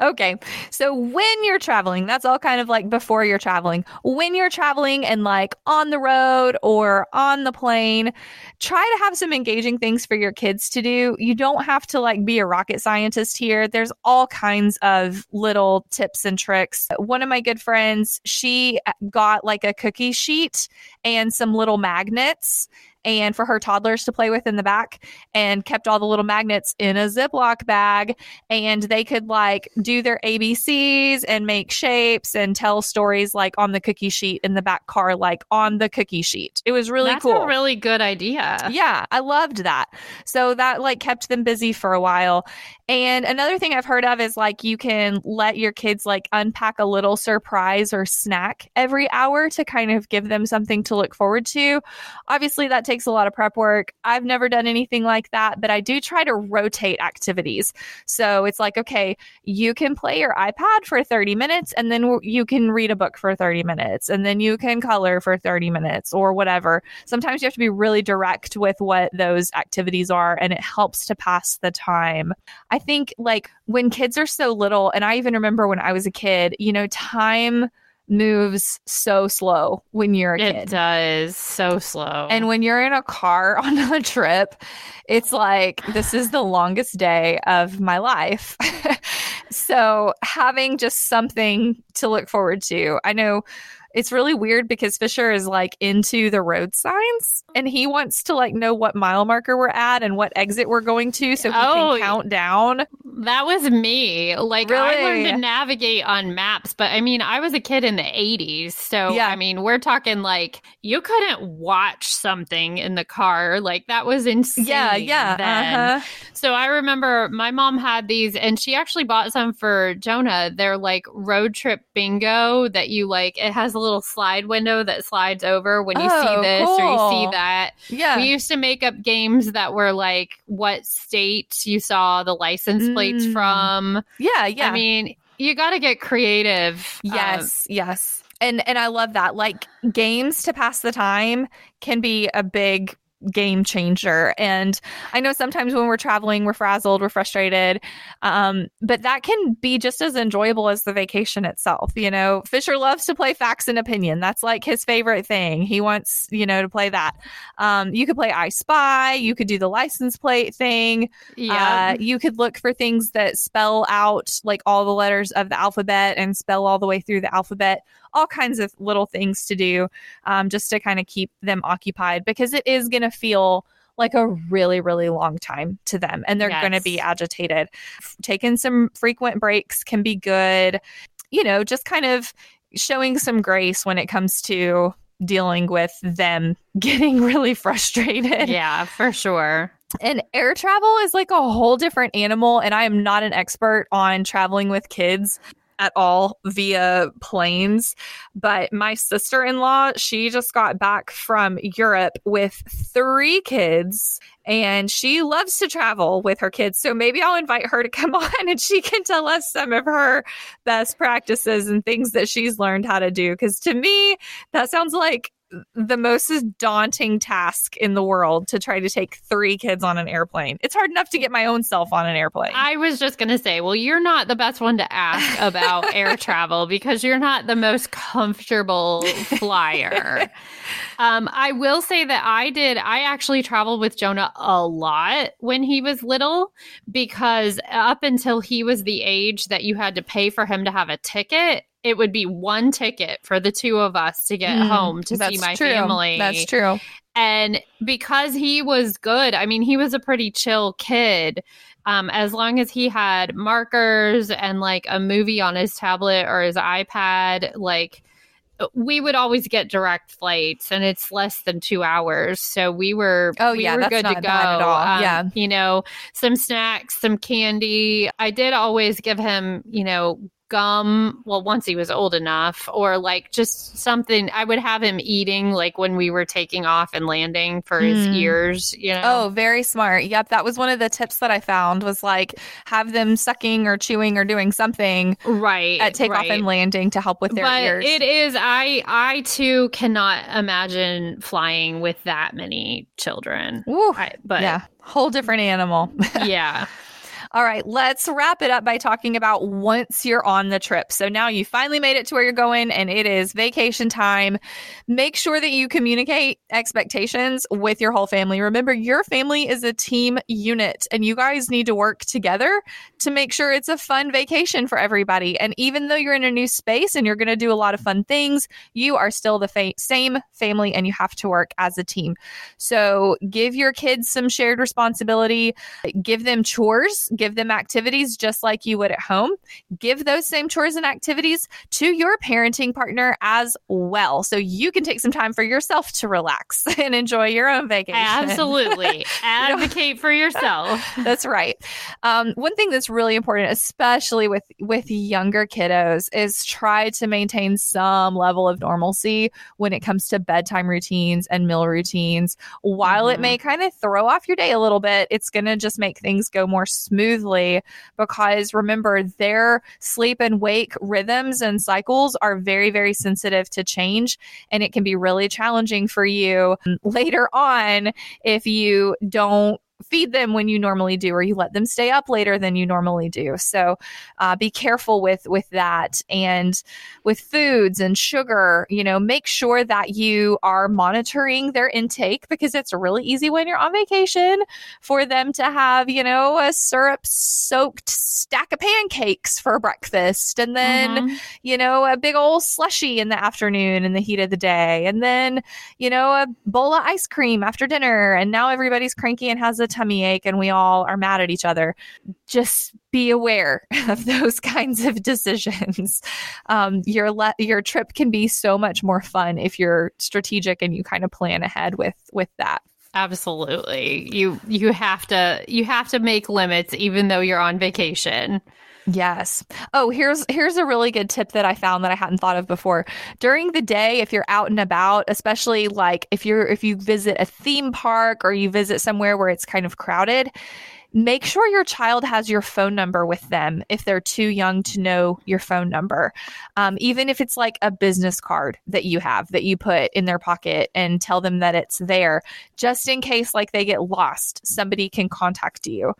[SPEAKER 2] okay. So when you're traveling, that's all kind of like before you're traveling. When you're traveling and like on the road or on the plane, try to have some engaging things for your kids to do. You don't have to like be a rocket scientist here. There's all kinds of little tips and tricks. One of my good friends, she uh, got like a cookie sheet and some little magnets and for her toddlers to play with in the back and kept all the little magnets in a Ziploc bag. And they could like do their ABCs and make shapes and tell stories like on the cookie sheet in the back car, like on the cookie sheet. It was really
[SPEAKER 1] That's
[SPEAKER 2] cool.
[SPEAKER 1] a really good idea.
[SPEAKER 2] Yeah, I loved that. So that like kept them busy for a while. And another thing I've heard of is like you can let your kids like unpack a little surprise or snack every hour to kind of give them something to look forward to. Obviously, that takes a lot of prep work. I've never done anything like that, but I do try to rotate activities. So it's like, okay, you can play your iPad for 30 minutes and then you can read a book for 30 minutes and then you can color for 30 minutes or whatever. Sometimes you have to be really direct with what those activities are and it helps to pass the time. I think like when kids are so little, and I even remember when I was a kid, you know, time moves so slow when you're a
[SPEAKER 1] It
[SPEAKER 2] kid.
[SPEAKER 1] It does so slow.
[SPEAKER 2] And when you're in a car [LAUGHS] on a trip, it's like, this is the longest day of my life. [LAUGHS] so, having just something to look forward to. I know it's really weird because Fisher is like into the road signs and he wants to like know what mile marker we're at and what exit we're going to so he
[SPEAKER 1] Oh,
[SPEAKER 2] can count down.
[SPEAKER 1] That was me. Like I learned to navigate on maps, but I mean, I was a kid in the 80s. So
[SPEAKER 2] Yeah.
[SPEAKER 1] I mean, we're talking like you couldn't watch something in the car. Like that was insane.
[SPEAKER 2] Yeah, yeah. Uh-huh.
[SPEAKER 1] So I remember my mom had these and she actually bought some for Jonah. They're like road trip bingo that you like it has a little slide window that slides over when you see
[SPEAKER 2] Oh,
[SPEAKER 1] this or you see that.
[SPEAKER 2] Yeah.
[SPEAKER 1] We used to make up games that were like what state you saw the license plates
[SPEAKER 2] Mm.
[SPEAKER 1] from.
[SPEAKER 2] yeah, yeah.
[SPEAKER 1] I mean, you got to get creative. Um,
[SPEAKER 2] Yes, yes. And and I love that. Like games to pass the time can be a big game changer. And I know sometimes when we're traveling, we're frazzled, we're frustrated. Um, but that can be just as enjoyable as the vacation itself. You know, Fisher loves to play facts and opinion. That's like his favorite thing. He wants, you know, to play that. Um, you could play I Spy, you could do the license plate thing.
[SPEAKER 1] yeah.
[SPEAKER 2] Uh, you could look for things that spell out like all the letters of the alphabet and spell all the way through the alphabet. All kinds of little things to do um, just to kind of keep them occupied because it is going to feel like a really, really long time to them and they're going to be agitated. Taking some frequent breaks can be good. You know, just kind of showing some grace when it comes to dealing with them [LAUGHS] getting really frustrated.
[SPEAKER 1] yeah, for sure.
[SPEAKER 2] And air travel is like a whole different animal. And I am not an expert on traveling with kids at all via planes. But my sister in law, she just got back from Europe with three kids and she loves to travel with her kids. So maybe I'll invite her to come [LAUGHS] on and she can tell us some of her best practices and things that she's learned how to do. Because to me, that sounds like the most daunting task in the world to try to take three kids on an airplane. It's hard enough to get my own self on an airplane.
[SPEAKER 1] I was just going to say, well, you're not the best one to ask about [LAUGHS] air travel because you're not the most comfortable flyer. [LAUGHS] um, I will say that I did, I actually traveled with Jonah a lot when he was little because up until he was the age that you had to pay for him to have a ticket, it would be one ticket for the two of us to get
[SPEAKER 2] Mm,
[SPEAKER 1] home to see my
[SPEAKER 2] true.
[SPEAKER 1] family.
[SPEAKER 2] That's true.
[SPEAKER 1] And because he was good, I mean, he was a pretty chill kid. Um, as long as he had markers and like a movie on his tablet or his iPad, like we would always get direct flights and it's less than two hours. So we were,
[SPEAKER 2] Oh,
[SPEAKER 1] we
[SPEAKER 2] yeah,
[SPEAKER 1] were
[SPEAKER 2] that's
[SPEAKER 1] good to go.
[SPEAKER 2] bad at all.
[SPEAKER 1] Um,
[SPEAKER 2] Yeah.
[SPEAKER 1] You know, some snacks, some candy. I did always give him, you know, gum well once he was old enough or like just something i would have him eating like when we were taking off and landing for his
[SPEAKER 2] Mm.
[SPEAKER 1] ears you know
[SPEAKER 2] Oh, very smart. Yep, that was one of the tips that I found was like have them sucking or chewing or doing something
[SPEAKER 1] right
[SPEAKER 2] at takeoff
[SPEAKER 1] right.
[SPEAKER 2] and landing to help with their
[SPEAKER 1] but
[SPEAKER 2] ears.
[SPEAKER 1] it is i i too cannot imagine flying with that many children
[SPEAKER 2] Woo.
[SPEAKER 1] I, but
[SPEAKER 2] yeah, whole different animal. [LAUGHS]
[SPEAKER 1] yeah
[SPEAKER 2] All right, let's wrap it up by talking about once you're on the trip. So now you finally made it to where you're going and it is vacation time. Make sure that you communicate expectations with your whole family. Remember, your family is a team unit and you guys need to work together to make sure it's a fun vacation for everybody. And even though you're in a new space and you're going to do a lot of fun things, you are still the fa- same family and you have to work as a team. So give your kids some shared responsibility, give them chores, give them activities just like you would at home. Give those same chores and activities to your parenting partner as well. So you can take some time for yourself to relax [LAUGHS] and enjoy your own vacation.
[SPEAKER 1] Absolutely. [LAUGHS] Advocate for yourself. [LAUGHS]
[SPEAKER 2] that's right. Um, one thing that's really important, especially with with younger kiddos, is try to maintain some level of normalcy when it comes to bedtime routines and meal routines. While mm-hmm. it may kind of throw off your day a little bit, it's going to just make things go more smoothly because remember, their sleep and wake rhythms and cycles are very, very sensitive to change. And it can be really challenging for you later on if you don't feed them when you normally do or you let them stay up later than you normally do so uh, be careful with with that and with foods and sugar you know make sure that you are monitoring their intake because it's really easy when you're on vacation for them to have you know a syrup soaked stack of pancakes for breakfast and then mm-hmm. you know a big old slushy in the afternoon in the heat of the day and then you know a bowl of ice cream after dinner and now everybody's cranky and has a tummy ache and we all are mad at each other. Just be aware [LAUGHS] of those kinds of decisions. [LAUGHS] Um, your le- your trip can be so much more fun if you're strategic and you kind of plan ahead with with that.
[SPEAKER 1] Absolutely. You you have to you have to make limits even though you're on vacation.
[SPEAKER 2] Yes. Oh, here's here's a really good tip that I found that I hadn't thought of before. During the day, if you're out and about, especially like if you're if you visit a theme park or you visit somewhere where it's kind of crowded, make sure your child has your phone number with them if they're too young to know your phone number. Um, even if it's like a business card that you have that you put in their pocket and tell them that it's there, just in case like they get lost, somebody can contact you.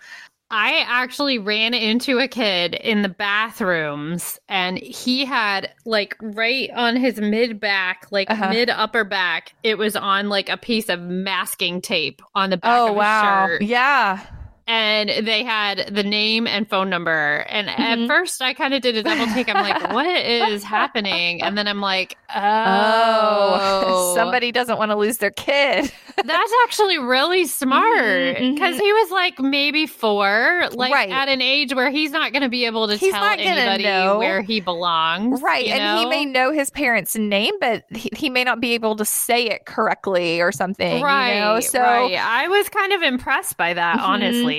[SPEAKER 1] I actually ran into a kid in the bathrooms and he had like right on his mid back, like uh-huh. mid upper back, it was on like a piece of masking tape on the back oh, of wow. shirt.
[SPEAKER 2] Yeah
[SPEAKER 1] and they had the name and phone number. And mm-hmm. at first, I kind of did a double take. I'm like, what is happening? And then I'm like, oh, [LAUGHS]
[SPEAKER 2] oh somebody doesn't want to lose their kid. [LAUGHS]
[SPEAKER 1] That's actually really smart because mm-hmm. he was like maybe four, like right. at an age where he's not going to be able to he's tell anybody know. where he belongs.
[SPEAKER 2] Right. And know? he may know his parents' name, but he, he, may not be able to say it correctly or something. Right. You know? So right.
[SPEAKER 1] I was kind of impressed by that, mm-hmm.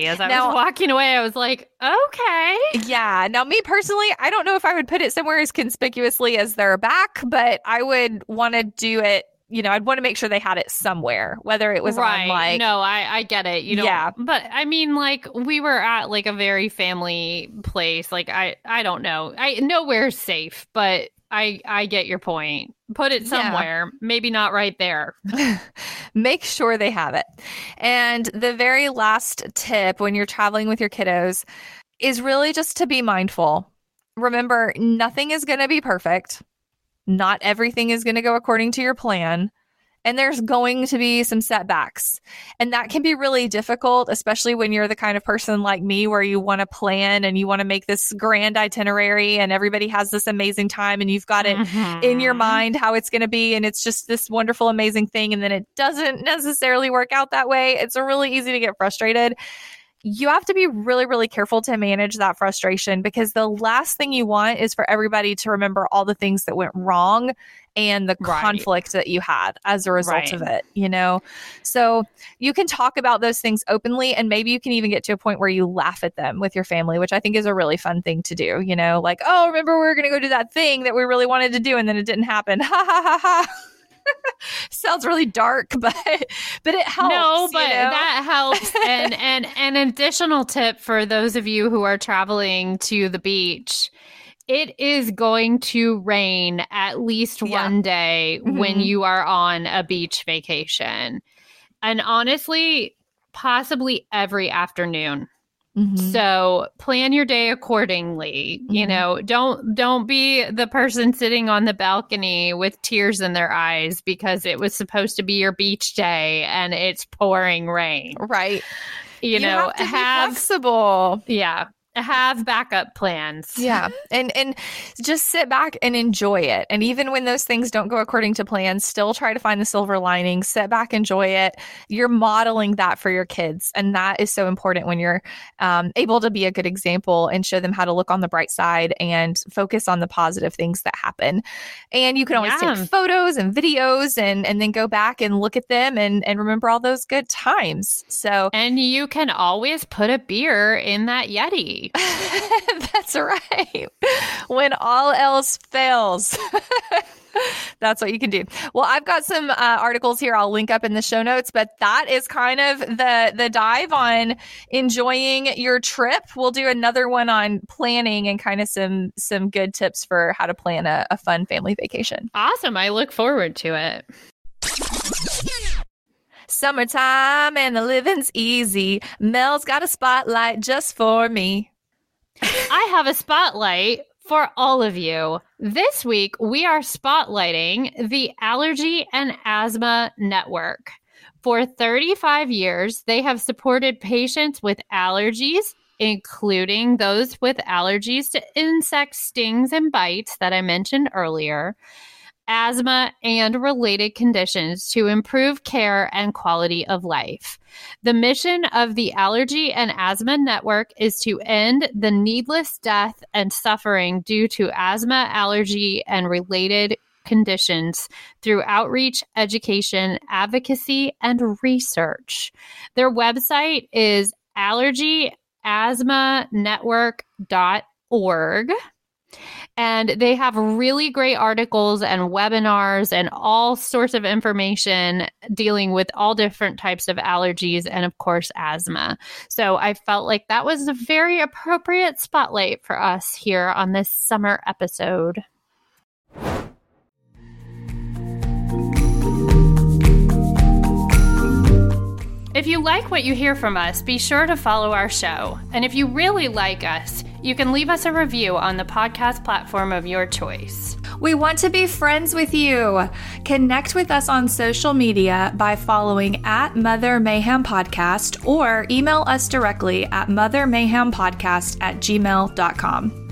[SPEAKER 1] Honestly. As I now, was walking away, I was like, okay.
[SPEAKER 2] Yeah. Now, me personally, I don't know if I would put it somewhere as conspicuously as their back, but I would want to do it you know, I'd want to make sure they had it somewhere, whether it was right. on like.
[SPEAKER 1] No, I, I get it. You know, yeah. But I mean, like we were at like a very family place. Like I, I don't know. I nowhere's safe, but I, I get your point. Put it somewhere, yeah. maybe not right there. [LAUGHS]
[SPEAKER 2] make sure they have it. And the very last tip when you're traveling with your kiddos is really just to be mindful. Remember, nothing is going to be perfect. Not everything is going to go according to your plan. And there's going to be some setbacks. And that can be really difficult, especially when you're the kind of person like me where you want to plan and you want to make this grand itinerary and everybody has this amazing time and you've got it mm-hmm. in your mind how it's going to be. And it's just this wonderful, amazing thing. And then it doesn't necessarily work out that way. It's really easy to get frustrated you have to be really, really careful to manage that frustration because the last thing you want is for everybody to remember all the things that went wrong and the right. conflict that you had as a result right. of it, you know? So you can talk about those things openly and maybe you can even get to a point where you laugh at them with your family, which I think is a really fun thing to do, you know? Like, oh, remember we were going to go do that thing that we really wanted to do and then it didn't happen. [LAUGHS] Ha ha ha ha. [LAUGHS] sounds really dark, [LAUGHS] but but it helps.
[SPEAKER 1] No, but you know? that helps. and and an additional tip for those of you who are traveling to the beach. It is going to rain at least yeah. one day mm-hmm. when you are on a beach vacation. And honestly, possibly every afternoon Mm-hmm. So plan your day accordingly. Mm-hmm. You know, don't don't be the person sitting on the balcony with tears in their eyes because it was supposed to be your beach day and it's pouring rain.
[SPEAKER 2] Right.
[SPEAKER 1] You, you know,
[SPEAKER 2] have, have flexible.
[SPEAKER 1] Yeah have backup plans. [LAUGHS]
[SPEAKER 2] Yeah. And and just sit back and enjoy it. And even when those things don't go according to plan, still try to find the silver lining, sit back, enjoy it. You're modeling that for your kids. And that is so important when you're um, able to be a good example and show them how to look on the bright side and focus on the positive things that happen. And you can always yeah. take photos and videos and and then go back and look at them and and remember all those good times. So
[SPEAKER 1] And you can always put a beer in that Yeti. [LAUGHS]
[SPEAKER 2] That's right. When all else fails. [LAUGHS] That's what you can do. Well, I've got some uh, articles here I'll link up in the show notes, but that is kind of the the dive on enjoying your trip. We'll do another one on planning and kind of some some good tips for how to plan a, a fun family vacation.
[SPEAKER 1] Awesome. I look forward to it.
[SPEAKER 2] Summertime and the living's easy. Mel's got a spotlight just for me.
[SPEAKER 1] I have a spotlight for all of you. This week, we are spotlighting the Allergy and Asthma Network. For 35 years, they have supported patients with allergies, including those with allergies to insect stings and bites that I mentioned earlier asthma, and related conditions to improve care and quality of life. The mission of the Allergy and Asthma Network is to end the needless death and suffering due to asthma, allergy, and related conditions through outreach, education, advocacy, and research. Their website is allergyasthmanetwork.org. And they have really great articles and webinars and all sorts of information dealing with all different types of allergies and, of course, asthma. So I felt like that was a very appropriate spotlight for us here on this summer episode. If you like what you hear from us, be sure to follow our show. And if you really like us, you can leave us a review on the podcast platform of your choice.
[SPEAKER 2] We want to be friends with you. Connect with us on social media by following at Mother Mayhem Podcast or email us directly at mothermayhempodcast at gmail.com.